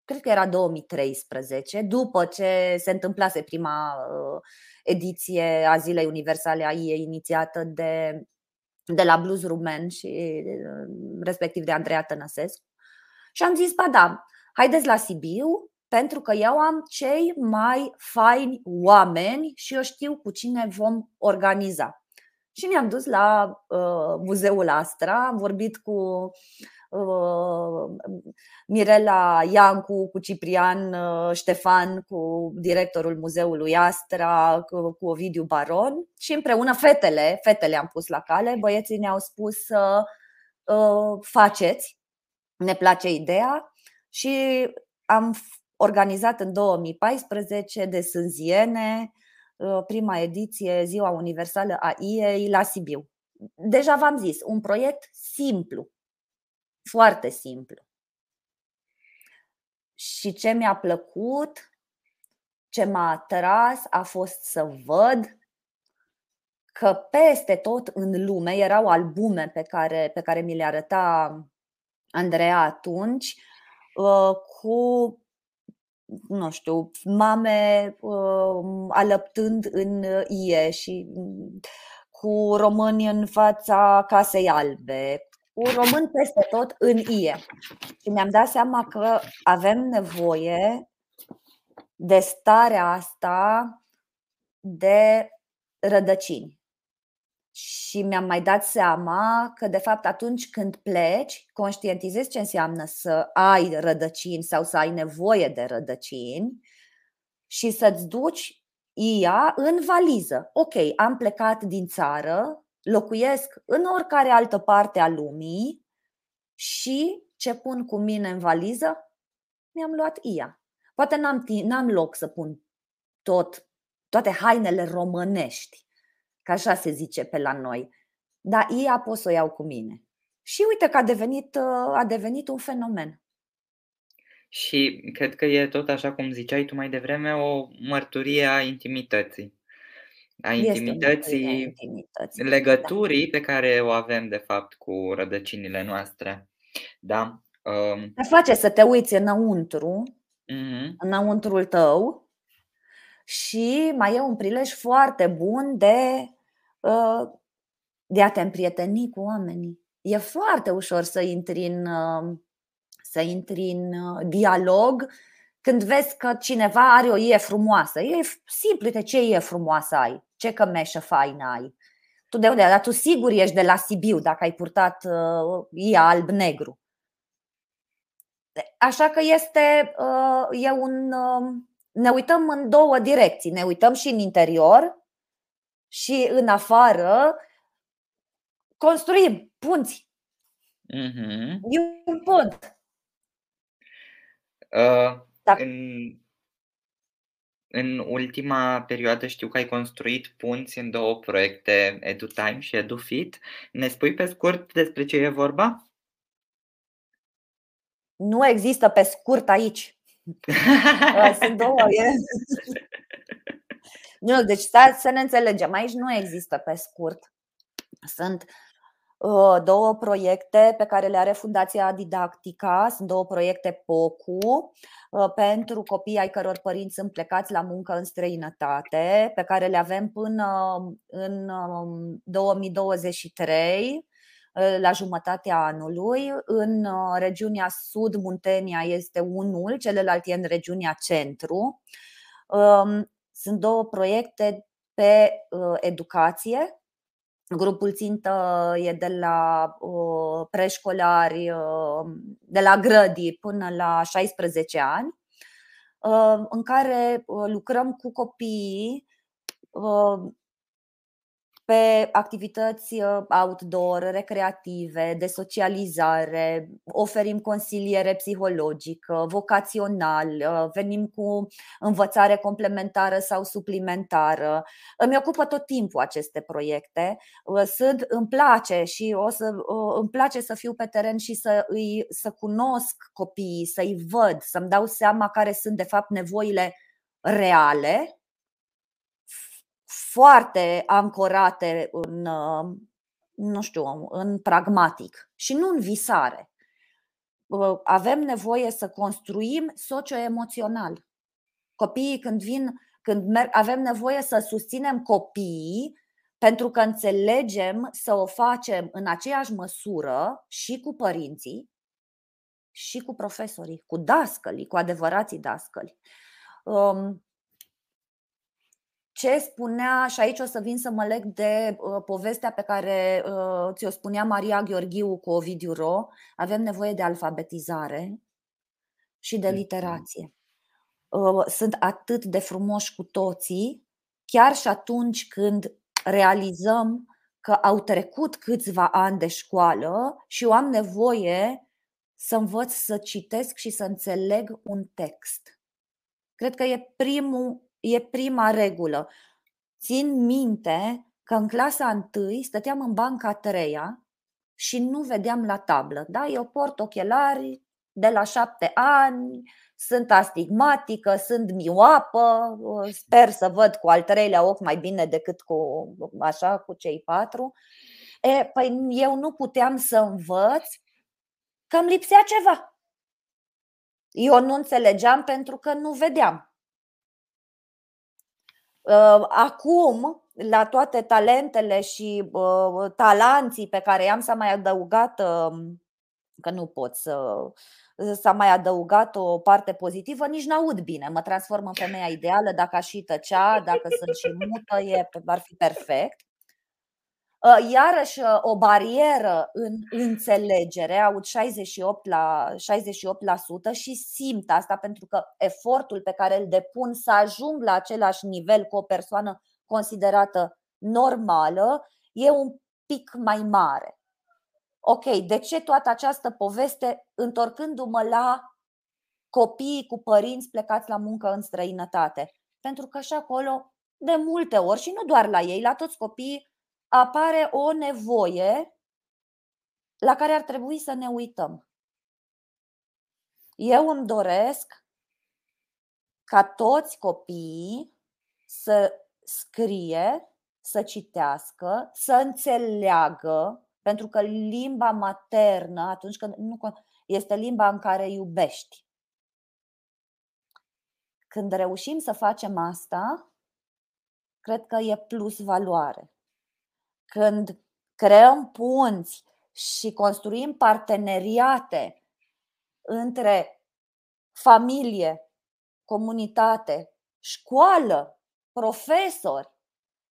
cred că era 2013, după ce se întâmplase prima ediție a Zilei Universale a ei inițiată de de la Blues Rumen și respectiv de Andreea Tănăsescu. Și am zis, ba da, haideți la Sibiu, pentru că eu am cei mai faini oameni și eu știu cu cine vom organiza. Și ne-am dus la uh, Muzeul Astra, am vorbit cu Uh, Mirela Iancu, cu Ciprian uh, Ștefan, cu directorul Muzeului Astra, cu, cu Ovidiu Baron. Și împreună fetele, fetele am pus la cale, băieții ne-au spus să uh, faceți, ne place ideea. Și am organizat în 2014 de Sânziene prima ediție Ziua Universală a IEI la Sibiu. Deja v-am zis, un proiect simplu, foarte simplu. Și ce mi-a plăcut, ce m-a atras a fost să văd că peste tot în lume erau albume pe care, pe care mi le arăta Andreea atunci uh, cu nu știu, mame uh, alăptând în ie și cu români în fața casei albe, un român peste tot în IE. Și mi-am dat seama că avem nevoie de starea asta de rădăcini. Și mi-am mai dat seama că, de fapt, atunci când pleci, conștientizezi ce înseamnă să ai rădăcini sau să ai nevoie de rădăcini și să-ți duci IA în valiză. Ok, am plecat din țară, locuiesc în oricare altă parte a lumii și ce pun cu mine în valiză? Mi-am luat IA. Poate n-am, n-am loc să pun tot, toate hainele românești, ca așa se zice pe la noi, dar IA pot să o iau cu mine. Și uite că a devenit, a devenit un fenomen. Și cred că e tot așa cum ziceai tu mai devreme, o mărturie a intimității. A intimității, a intimității. Da. legăturii da. pe care o avem de fapt cu rădăcinile noastre. Da? Um... Te face să te uiți înăuntru, uh-huh. înăuntrul tău și mai e un prilej foarte bun de, uh, de a te împrieteni cu oamenii. E foarte ușor să intri în uh, să intri în uh, dialog când vezi că cineva are o ie frumoasă. E simplu, de ce ie frumoasă ai? Ce cămeșă faină ai? Tu de unde? Dar tu sigur ești de la Sibiu dacă ai purtat uh, ia alb-negru. Așa că este uh, e un. Uh, ne uităm în două direcții. Ne uităm și în interior și în afară. Construim punți. Mm-hmm. E un pont. Uh, da. În, în ultima perioadă știu că ai construit punți în două proiecte, EduTime și EduFit. Ne spui pe scurt despre ce e vorba? Nu există pe scurt aici. Sunt două. nu, deci să ne înțelegem. Aici nu există pe scurt. Sunt Uh, două proiecte pe care le are Fundația Didactica, sunt două proiecte POCU uh, pentru copii ai căror părinți sunt plecați la muncă în străinătate, pe care le avem până în 2023 um, uh, la jumătatea anului. În regiunea Sud, Muntenia este unul, celălalt e în regiunea Centru. Um, sunt două proiecte pe educație. Grupul țintă e de la uh, preșcolari, uh, de la grădii până la 16 ani, uh, în care lucrăm cu copiii pe activități uh, outdoor, recreative, de socializare, oferim consiliere psihologică, vocațional, uh, venim cu învățare complementară sau suplimentară. Îmi ocupă tot timpul aceste proiecte. Uh, sunt, îmi place și o să îmi place să fiu pe teren și să îi să cunosc copiii, să-i văd, să-mi dau seama care sunt de fapt nevoile reale foarte ancorate în, uh, nu știu, în pragmatic și nu în visare. Uh, avem nevoie să construim socioemoțional. Copiii când vin, când merg, avem nevoie să susținem copiii pentru că înțelegem să o facem în aceeași măsură și cu părinții și cu profesorii, cu dascălii, cu adevărații dascăli. Um, ce spunea, și aici o să vin să mă leg de uh, povestea pe care uh, ți-o spunea Maria Gheorghiu cu Ovidiu Ro, avem nevoie de alfabetizare și de literație. Uh, sunt atât de frumoși cu toții, chiar și atunci când realizăm că au trecut câțiva ani de școală și eu am nevoie să învăț să citesc și să înțeleg un text. Cred că e primul e prima regulă. Țin minte că în clasa 1 stăteam în banca a treia și nu vedeam la tablă. Da? Eu port ochelari de la șapte ani, sunt astigmatică, sunt mioapă, sper să văd cu al treilea ochi mai bine decât cu așa cu cei patru. E, păi eu nu puteam să învăț că îmi lipsea ceva. Eu nu înțelegeam pentru că nu vedeam. Ă, acum, la toate talentele și talanții pe care i-am, s-a mai adăugat, ă, că nu pot să s-a mai adăugat o parte pozitivă, nici n-aud bine. Mă transform în femeia ideală, dacă aș și tăcea, dacă sunt și mută, e, ar fi perfect. Uh, iarăși uh, o barieră în înțelegere, aud 68%, la 68% și simt asta pentru că efortul pe care îl depun să ajung la același nivel cu o persoană considerată normală e un pic mai mare. Ok, de ce toată această poveste întorcându-mă la copiii cu părinți plecați la muncă în străinătate? Pentru că și acolo, de multe ori, și nu doar la ei, la toți copiii, apare o nevoie la care ar trebui să ne uităm. Eu îmi doresc ca toți copiii să scrie, să citească, să înțeleagă, pentru că limba maternă, atunci când nu este limba în care iubești. Când reușim să facem asta, cred că e plus valoare. Când creăm punți și construim parteneriate între familie, comunitate, școală, profesori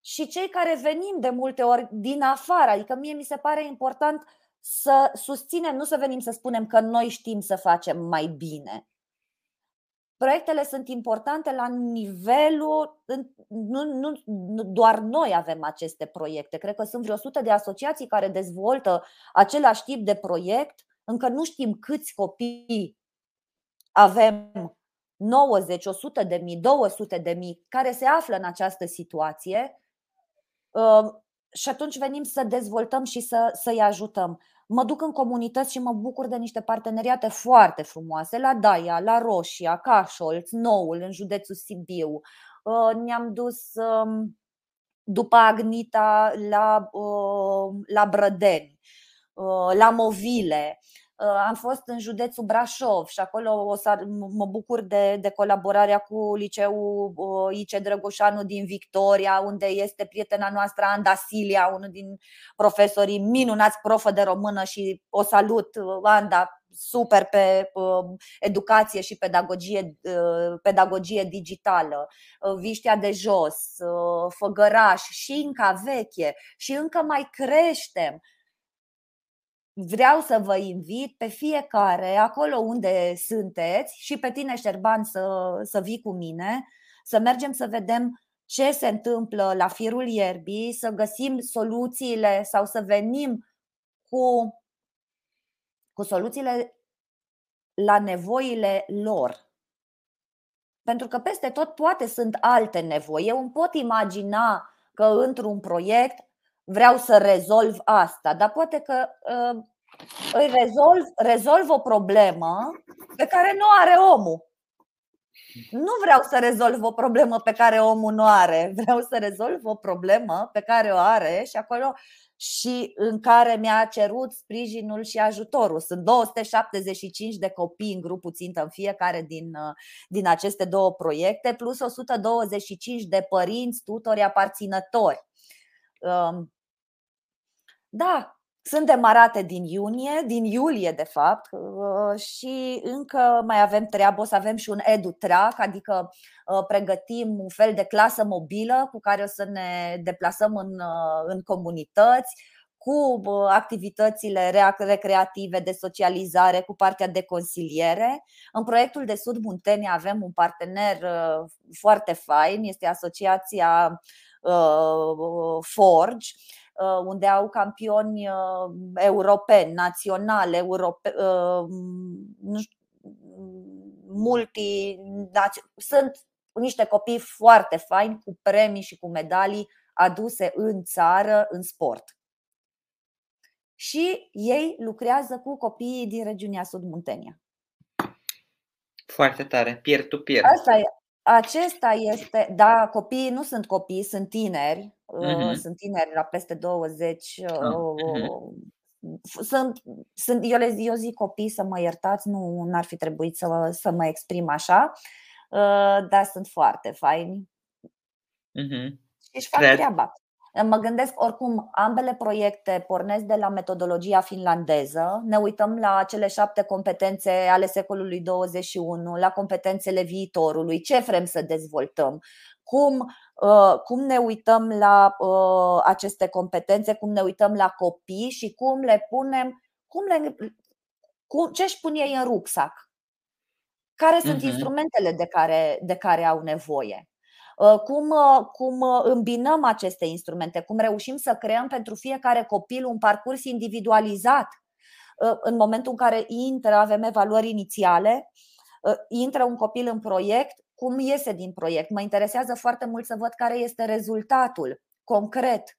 și cei care venim de multe ori din afară. Adică mie mi se pare important să susținem, nu să venim să spunem că noi știm să facem mai bine. Proiectele sunt importante la nivelul. Nu, nu, nu doar noi avem aceste proiecte. Cred că sunt vreo 100 de asociații care dezvoltă același tip de proiect. Încă nu știm câți copii avem 90, 100 de mii, 200 de mii care se află în această situație uh, și atunci venim să dezvoltăm și să, să-i ajutăm. Mă duc în comunități și mă bucur de niște parteneriate foarte frumoase la Daia, la Roșia, Cașolț, Noul, în județul Sibiu. Uh, ne-am dus um, după Agnita la, uh, la Brădeni, la Movile. Uh, am fost în județul Brașov și acolo o să mă bucur de, de colaborarea cu liceul uh, Ice Drăgoșanu din Victoria, unde este prietena noastră Anda Silia, unul din profesorii minunați profă de română și o salut, uh, Anda, super pe educație și pedagogie, pedagogie digitală, Viștea de Jos, Făgăraș și încă veche și încă mai creștem vreau să vă invit pe fiecare, acolo unde sunteți, și pe tine, Șerban, să, să vii cu mine, să mergem să vedem ce se întâmplă la firul ierbii, să găsim soluțiile sau să venim cu, cu soluțiile la nevoile lor. Pentru că peste tot poate sunt alte nevoi. Eu îmi pot imagina că într-un proiect vreau să rezolv asta, dar poate că uh, îi rezolv, rezolv o problemă pe care nu are omul. Nu vreau să rezolv o problemă pe care omul nu are, vreau să rezolv o problemă pe care o are și acolo și în care mi-a cerut sprijinul și ajutorul. Sunt 275 de copii în grupul țintă în fiecare din, din aceste două proiecte, plus 125 de părinți, tutori, aparținători. Um, da, sunt demarate din iunie, din iulie de fapt uh, și încă mai avem treabă, o să avem și un EduTrack, adică uh, pregătim un fel de clasă mobilă cu care o să ne deplasăm în, uh, în comunități, cu activitățile recreative de socializare, cu partea de consiliere. În proiectul de Sud Muntenia avem un partener foarte fain, este Asociația Forge, Uh, unde au campioni uh, europeni, naționali, europe, uh, nu știu, multi, sunt niște copii foarte faini cu premii și cu medalii aduse în țară în sport. Și ei lucrează cu copiii din regiunea Sud-Muntenia. Foarte tare, peer-to-peer. Asta e, acesta este, da, copiii nu sunt copii, sunt tineri, uh-huh. sunt tineri la peste 20. Uh-huh. Ah, sunt, sunt, eu, le, eu zic copii să mă iertați, nu ar fi trebuit să, să mă exprim așa, uh, dar sunt foarte faini uh-huh. și își fac Cred. treaba. Mă gândesc, oricum, ambele proiecte pornesc de la metodologia finlandeză. Ne uităm la cele șapte competențe ale secolului 21, la competențele viitorului, ce vrem să dezvoltăm, cum cum ne uităm la aceste competențe, cum ne uităm la copii și cum le punem, cum le, cum, ce își pun ei în rucsac, care sunt uh-huh. instrumentele de care, de care au nevoie. Cum, cum îmbinăm aceste instrumente, cum reușim să creăm pentru fiecare copil un parcurs individualizat. În momentul în care intră, avem evaluări inițiale, intră un copil în proiect, cum iese din proiect. Mă interesează foarte mult să văd care este rezultatul concret.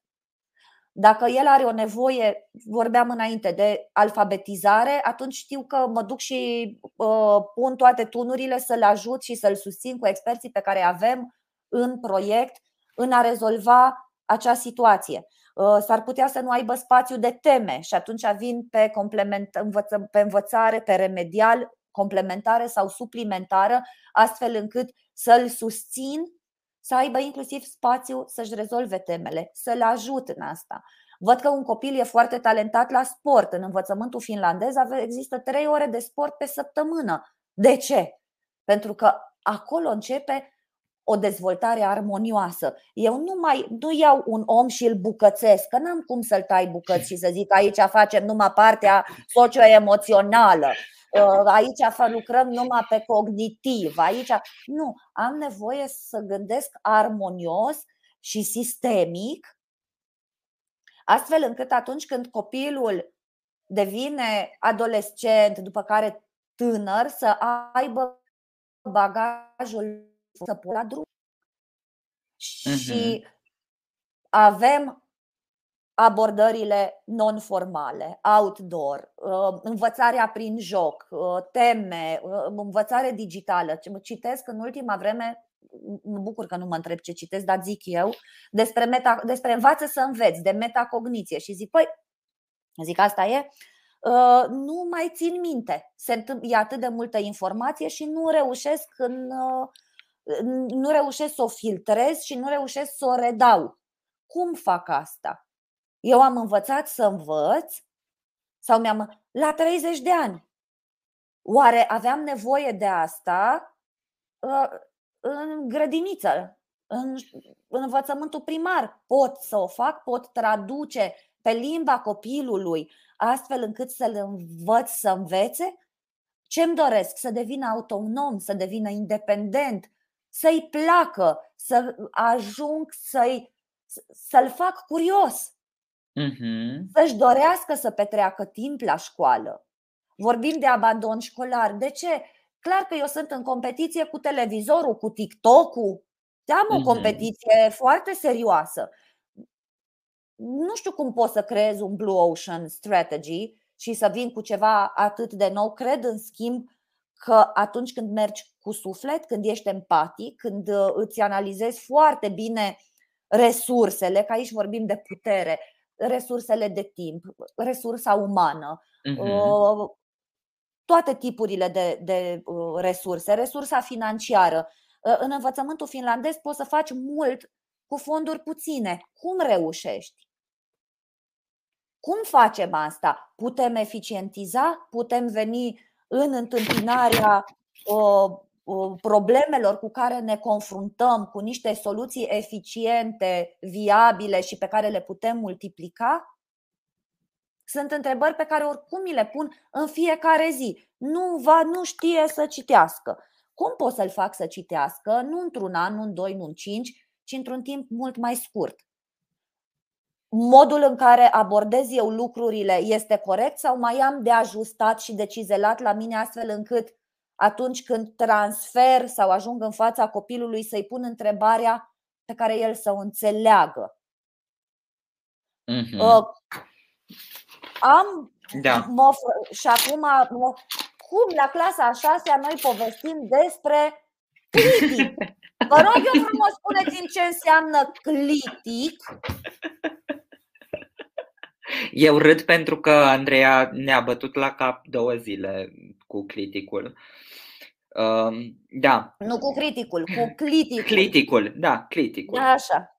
Dacă el are o nevoie, vorbeam înainte, de alfabetizare, atunci știu că mă duc și uh, pun toate tunurile să-l ajut și să-l susțin cu experții pe care avem în proiect în a rezolva acea situație. Uh, s-ar putea să nu aibă spațiu de teme și atunci vin pe, complement, învăță, pe învățare, pe remedial, complementare sau suplimentară, astfel încât să-l susțin să aibă inclusiv spațiu să-și rezolve temele, să-l ajut în asta. Văd că un copil e foarte talentat la sport. În învățământul finlandez există trei ore de sport pe săptămână. De ce? Pentru că acolo începe o dezvoltare armonioasă. Eu nu mai nu iau un om și îl bucățesc, că n-am cum să-l tai bucăți și să zic aici facem numai partea socioemoțională. Uh, aici lucrăm numai pe cognitiv, aici nu, am nevoie să gândesc armonios și sistemic, astfel încât atunci când copilul devine adolescent, după care tânăr, să aibă bagajul să pună la drum. Și mhm. avem abordările non-formale, outdoor, uh, învățarea prin joc, uh, teme, uh, învățare digitală. Citesc în ultima vreme, mă bucur că nu mă întreb ce citesc, dar zic eu, despre, meta, despre învață să înveți, de metacogniție și zic, păi, zic asta e, nu mai țin minte. Se e atât de multă informație și nu reușesc în, nu reușesc să o filtrez și nu reușesc să o redau. Cum fac asta? Eu am învățat să învăț sau mi-am la 30 de ani. Oare aveam nevoie de asta uh, în grădiniță, în învățământul primar? Pot să o fac, pot traduce pe limba copilului astfel încât să-l învăț să învețe? Ce-mi doresc? Să devină autonom, să devină independent, să-i placă, să ajung să-i, să-l fac curios. Uh-huh. Să-și dorească să petreacă timp la școală. Vorbim de abandon școlar. De ce? Clar că eu sunt în competiție cu televizorul, cu TikTok-ul. Am o uh-huh. competiție foarte serioasă. Nu știu cum pot să creez un Blue Ocean strategy și să vin cu ceva atât de nou. Cred, în schimb, că atunci când mergi cu suflet, când ești empatic, când uh, îți analizezi foarte bine resursele, că aici vorbim de putere, resursele de timp, resursa umană, uh-huh. toate tipurile de, de uh, resurse, resursa financiară. Uh, în învățământul finlandez poți să faci mult cu fonduri puține. Cum reușești? Cum facem asta? Putem eficientiza? Putem veni în întâmpinarea uh, problemelor cu care ne confruntăm cu niște soluții eficiente, viabile și pe care le putem multiplica? Sunt întrebări pe care oricum mi le pun în fiecare zi. Nu va, nu știe să citească. Cum pot să-l fac să citească? Nu într-un an, nu în doi, nu în cinci, ci într-un timp mult mai scurt. Modul în care abordez eu lucrurile este corect sau mai am de ajustat și de cizelat la mine astfel încât atunci când transfer sau ajung în fața copilului să-i pun întrebarea pe care el să o înțeleagă. Mm-hmm. Uh, am da. mă, și acum mă, cum la clasa a șasea noi povestim despre clitic. Vă rog eu frumos, spuneți-mi ce înseamnă clitic. Eu râd pentru că Andreea ne-a bătut la cap două zile cu criticul. Um, da. Nu cu criticul, cu criticul. Criticul, da, criticul. Da, așa.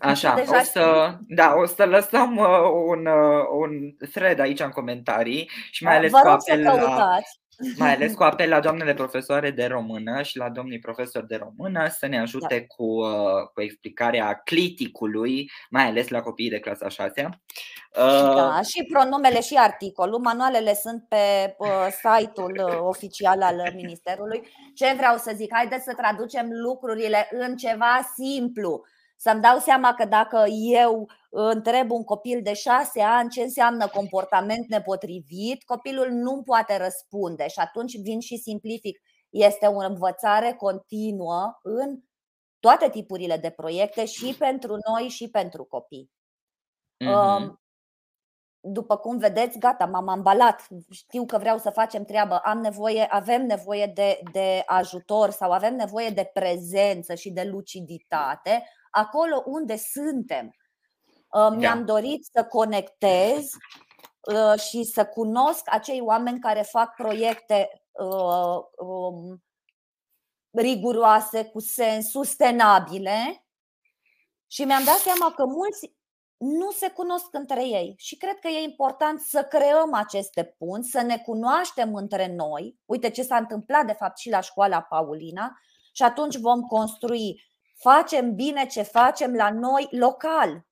Așa, Deja o să, da, o să lăsăm uh, un, uh, un thread aici în comentarii și mai ales Vă rog apel să căutați. Mai ales cu apel la doamnele profesoare de română și la domnii profesori de română să ne ajute da. cu, uh, cu explicarea cliticului, mai ales la copiii de clasa 6 Da, și pronumele și articolul. Manualele sunt pe uh, site-ul uh, oficial al Ministerului. Ce vreau să zic? Haideți să traducem lucrurile în ceva simplu să-mi dau seama că dacă eu întreb un copil de șase ani ce înseamnă comportament nepotrivit, copilul nu poate răspunde și atunci vin și simplific. Este o învățare continuă în toate tipurile de proiecte și pentru noi și pentru copii. Mm-hmm. După cum vedeți, gata, m-am ambalat. Știu că vreau să facem treabă. Am nevoie, avem nevoie de, de ajutor sau avem nevoie de prezență și de luciditate acolo unde suntem. Uh, mi-am da. dorit să conectez uh, și să cunosc acei oameni care fac proiecte uh, um, riguroase, cu sens, sustenabile și mi-am dat seama că mulți nu se cunosc între ei și cred că e important să creăm aceste punți, să ne cunoaștem între noi. Uite ce s-a întâmplat de fapt și la școala Paulina și atunci vom construi facem bine ce facem la noi local.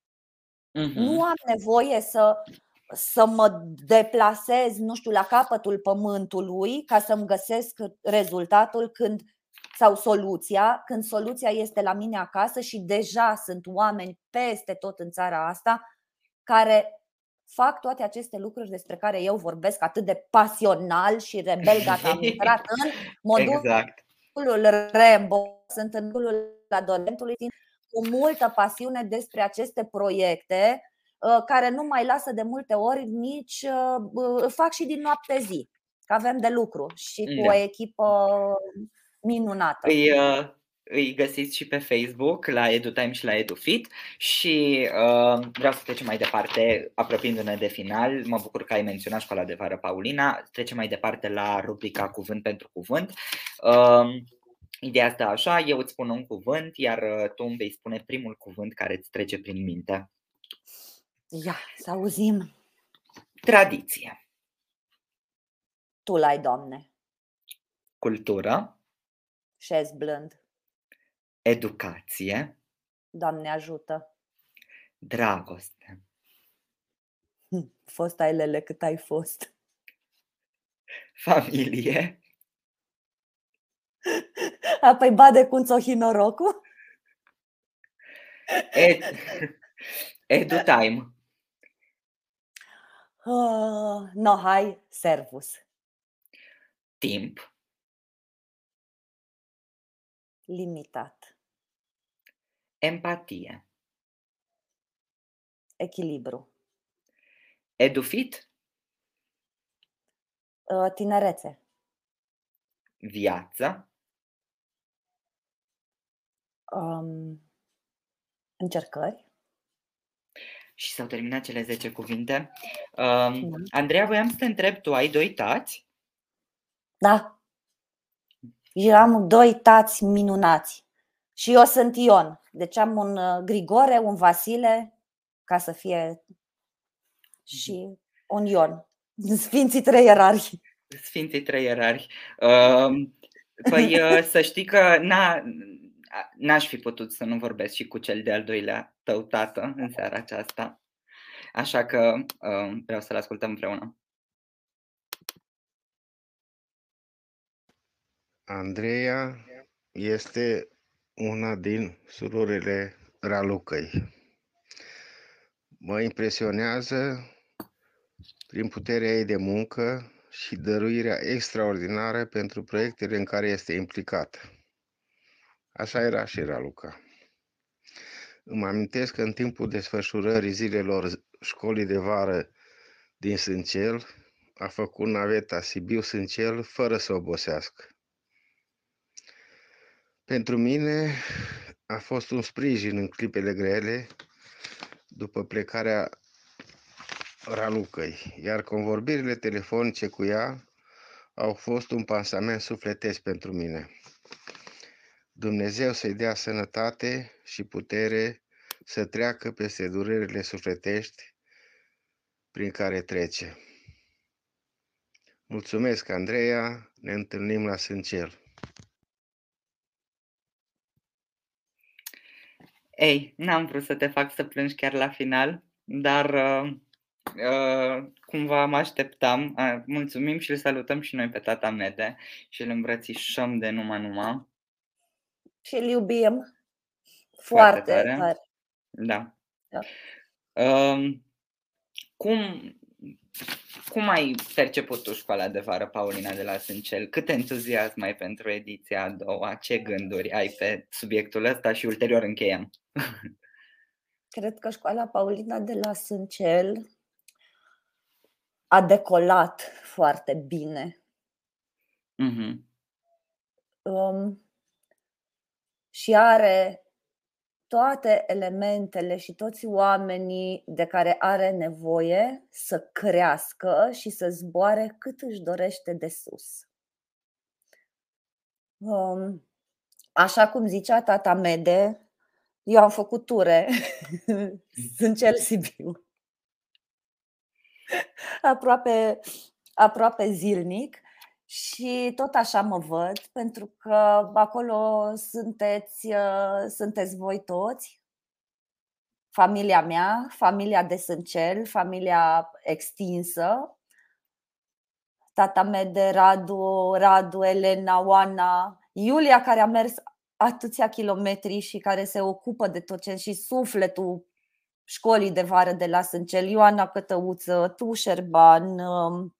Uh-huh. Nu am nevoie să, să mă deplasez, nu știu, la capătul pământului ca să-mi găsesc rezultatul când sau soluția, când soluția este la mine acasă și deja sunt oameni peste tot în țara asta care fac toate aceste lucruri despre care eu vorbesc atât de pasional și rebel, gata, am intrat în modulul exact. Rambo, sunt în modulul adolescentului cu multă pasiune despre aceste proiecte uh, care nu mai lasă de multe ori nici uh, fac și din noapte zi. Că avem de lucru și cu da. o echipă minunată. Îi, uh, îi găsiți și pe Facebook la EduTime și la EduFit și uh, vreau să trecem mai departe, apropiindu-ne de final. Mă bucur că ai menționat școala de vară Paulina. Trecem mai departe la rubrica Cuvânt pentru Cuvânt. Uh, Ideea asta așa, eu îți spun un cuvânt, iar uh, tu îmi vei spune primul cuvânt care îți trece prin minte. Ia, să auzim. Tradiție. Tu l-ai, Doamne. Cultură. Șez blând. Educație. Doamne ajută. Dragoste. Hm, fost ai lele cât ai fost. Familie. Apoi bade cu Hinoroku? Ed, edu time. Uh, no, hai, servus. Timp. Limitat. Empatie. Echilibru. Edufit. Uh, tinerețe. Viață. Um, încercări. Și s-au terminat cele 10 cuvinte. Um, da. Andreea, voiam să te întreb, tu ai doi tați? Da. Eu am doi tați minunați. Și eu sunt Ion. Deci am un uh, Grigore, un Vasile, ca să fie și un Ion. Sfinții trei erari. Sfinții trei erari. Uh, păi uh, să știi că n-a, n-aș fi putut să nu vorbesc și cu cel de-al doilea tău tată în seara aceasta. Așa că uh, vreau să-l ascultăm împreună. Andreea este una din surorile Ralucăi. Mă impresionează prin puterea ei de muncă și dăruirea extraordinară pentru proiectele în care este implicată. Așa era și Raluca. Îmi amintesc că în timpul desfășurării zilelor școlii de vară din Sâncel, a făcut naveta Sibiu-Sâncel fără să obosească. Pentru mine a fost un sprijin în clipele grele după plecarea Ralucăi, iar convorbirile telefonice cu ea au fost un pansament sufletesc pentru mine. Dumnezeu să-i dea sănătate și putere să treacă peste durerile sufletești prin care trece. Mulțumesc, Andreea. Ne întâlnim la Sâncel. Ei, n-am vrut să te fac să plângi chiar la final, dar uh, uh, cumva mă așteptam. Uh, mulțumim și îl salutăm și noi pe tata Mede și îl îmbrățișăm de numai numai. Și îl iubim foarte, foarte tare. tare. Da. da. Uh, cum, cum ai perceput tu școala de vară, Paulina de la Sâncel? Cât entuziasm ai pentru ediția a doua? Ce gânduri ai pe subiectul ăsta și ulterior încheiem? Cred că școala Paulina de la Sâncel a decolat foarte bine. Mm-hmm. Um, și are toate elementele și toți oamenii de care are nevoie să crească și să zboare cât își dorește de sus. Um, așa cum zicea tata Mede, eu am făcut ture, sunt cel Sibiu. Aproape, aproape zilnic și tot așa mă văd, pentru că acolo sunteți, uh, sunteți voi toți, familia mea, familia de Sâncel, familia extinsă, tata mea de Radu, Radu, Elena, Oana, Iulia care a mers atâția kilometri și care se ocupă de tot ce și sufletul școlii de vară de la Sâncel, Ioana Cătăuță, tu Șerban, um,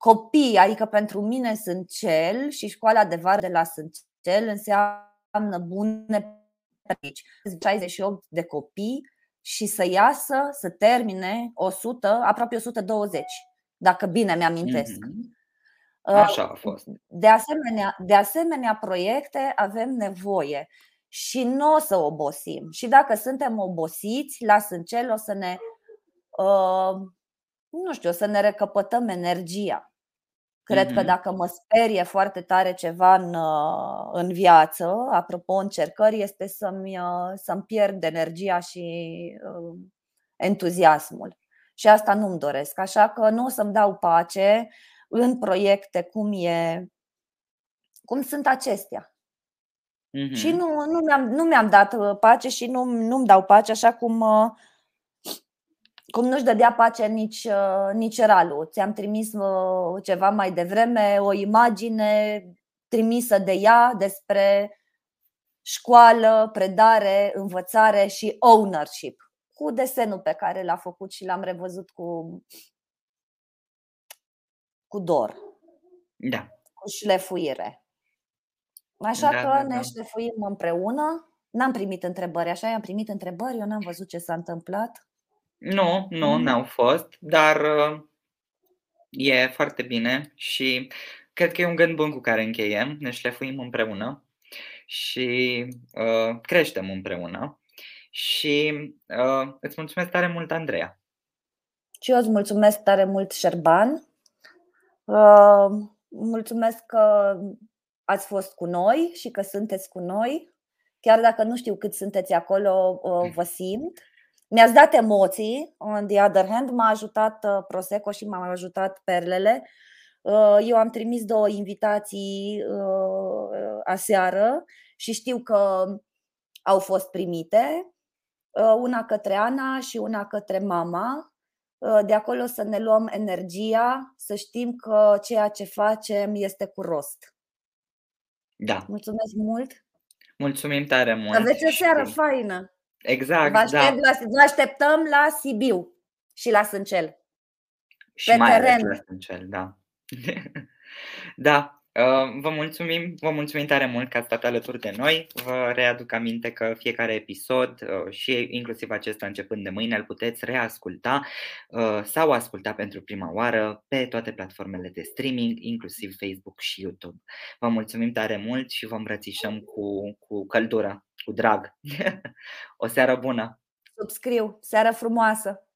copii, adică pentru mine sunt cel și școala de vară de la Sâncel înseamnă bune aici. 68 de copii și să iasă, să termine 100, aproape 120, dacă bine mi-amintesc. Mm-hmm. Așa a fost. De asemenea, de asemenea proiecte avem nevoie și nu o să obosim. Și dacă suntem obosiți, la Sâncel o să ne, uh, nu știu, o să ne recăpătăm energia. Cred mm-hmm. că dacă mă sperie foarte tare ceva în, uh, în viață, apropo încercări, este să-mi, uh, să-mi pierd energia și uh, entuziasmul. Și asta nu-mi doresc. Așa că nu o să-mi dau pace în proiecte cum e cum sunt acestea. Mm-hmm. Și nu, nu, mi-am, nu mi-am dat pace și nu, nu-mi dau pace așa cum cum nu-și dădea pace nici, uh, nici Ralu. Ți-am trimis uh, ceva mai devreme o imagine trimisă de ea despre școală, predare, învățare și ownership, cu desenul pe care l-a făcut și l-am revăzut cu, cu dor. Da. Cu șlefuire. Așa da, că da, ne da. șlefuim împreună. N-am primit întrebări, așa i-am primit întrebări, eu n-am văzut ce s-a întâmplat. Nu, nu, mm. n-au fost, dar uh, e foarte bine și cred că e un gând bun cu care încheiem, ne șlefuim împreună și uh, creștem împreună. Și uh, îți mulțumesc tare mult, Andreea. Și eu îți mulțumesc tare mult, Șerban. Uh, mulțumesc că ați fost cu noi și că sunteți cu noi. Chiar dacă nu știu cât sunteți acolo, uh, vă simt. Mi-ați dat emoții, on the other hand, m-a ajutat uh, Prosecco și m-a ajutat perlele. Uh, eu am trimis două invitații uh, aseară și știu că au fost primite, una către Ana și una către mama. De acolo să ne luăm energia, să știm că ceea ce facem este cu rost. Da. Mulțumesc mult! Mulțumim tare mult! Aveți o seară faină! Exact, vă, aștept da. la, vă așteptăm la Sibiu și la Sâncel. Și pe mai teren. la Sâncel, da. da, Uh, vă mulțumim, vă mulțumim tare mult că ați stat alături de noi. Vă readuc aminte că fiecare episod uh, și inclusiv acesta începând de mâine îl puteți reasculta uh, sau asculta pentru prima oară pe toate platformele de streaming, inclusiv Facebook și YouTube. Vă mulțumim tare mult și vă îmbrățișăm cu, cu căldură, cu drag. o seară bună! Subscriu! Seară frumoasă!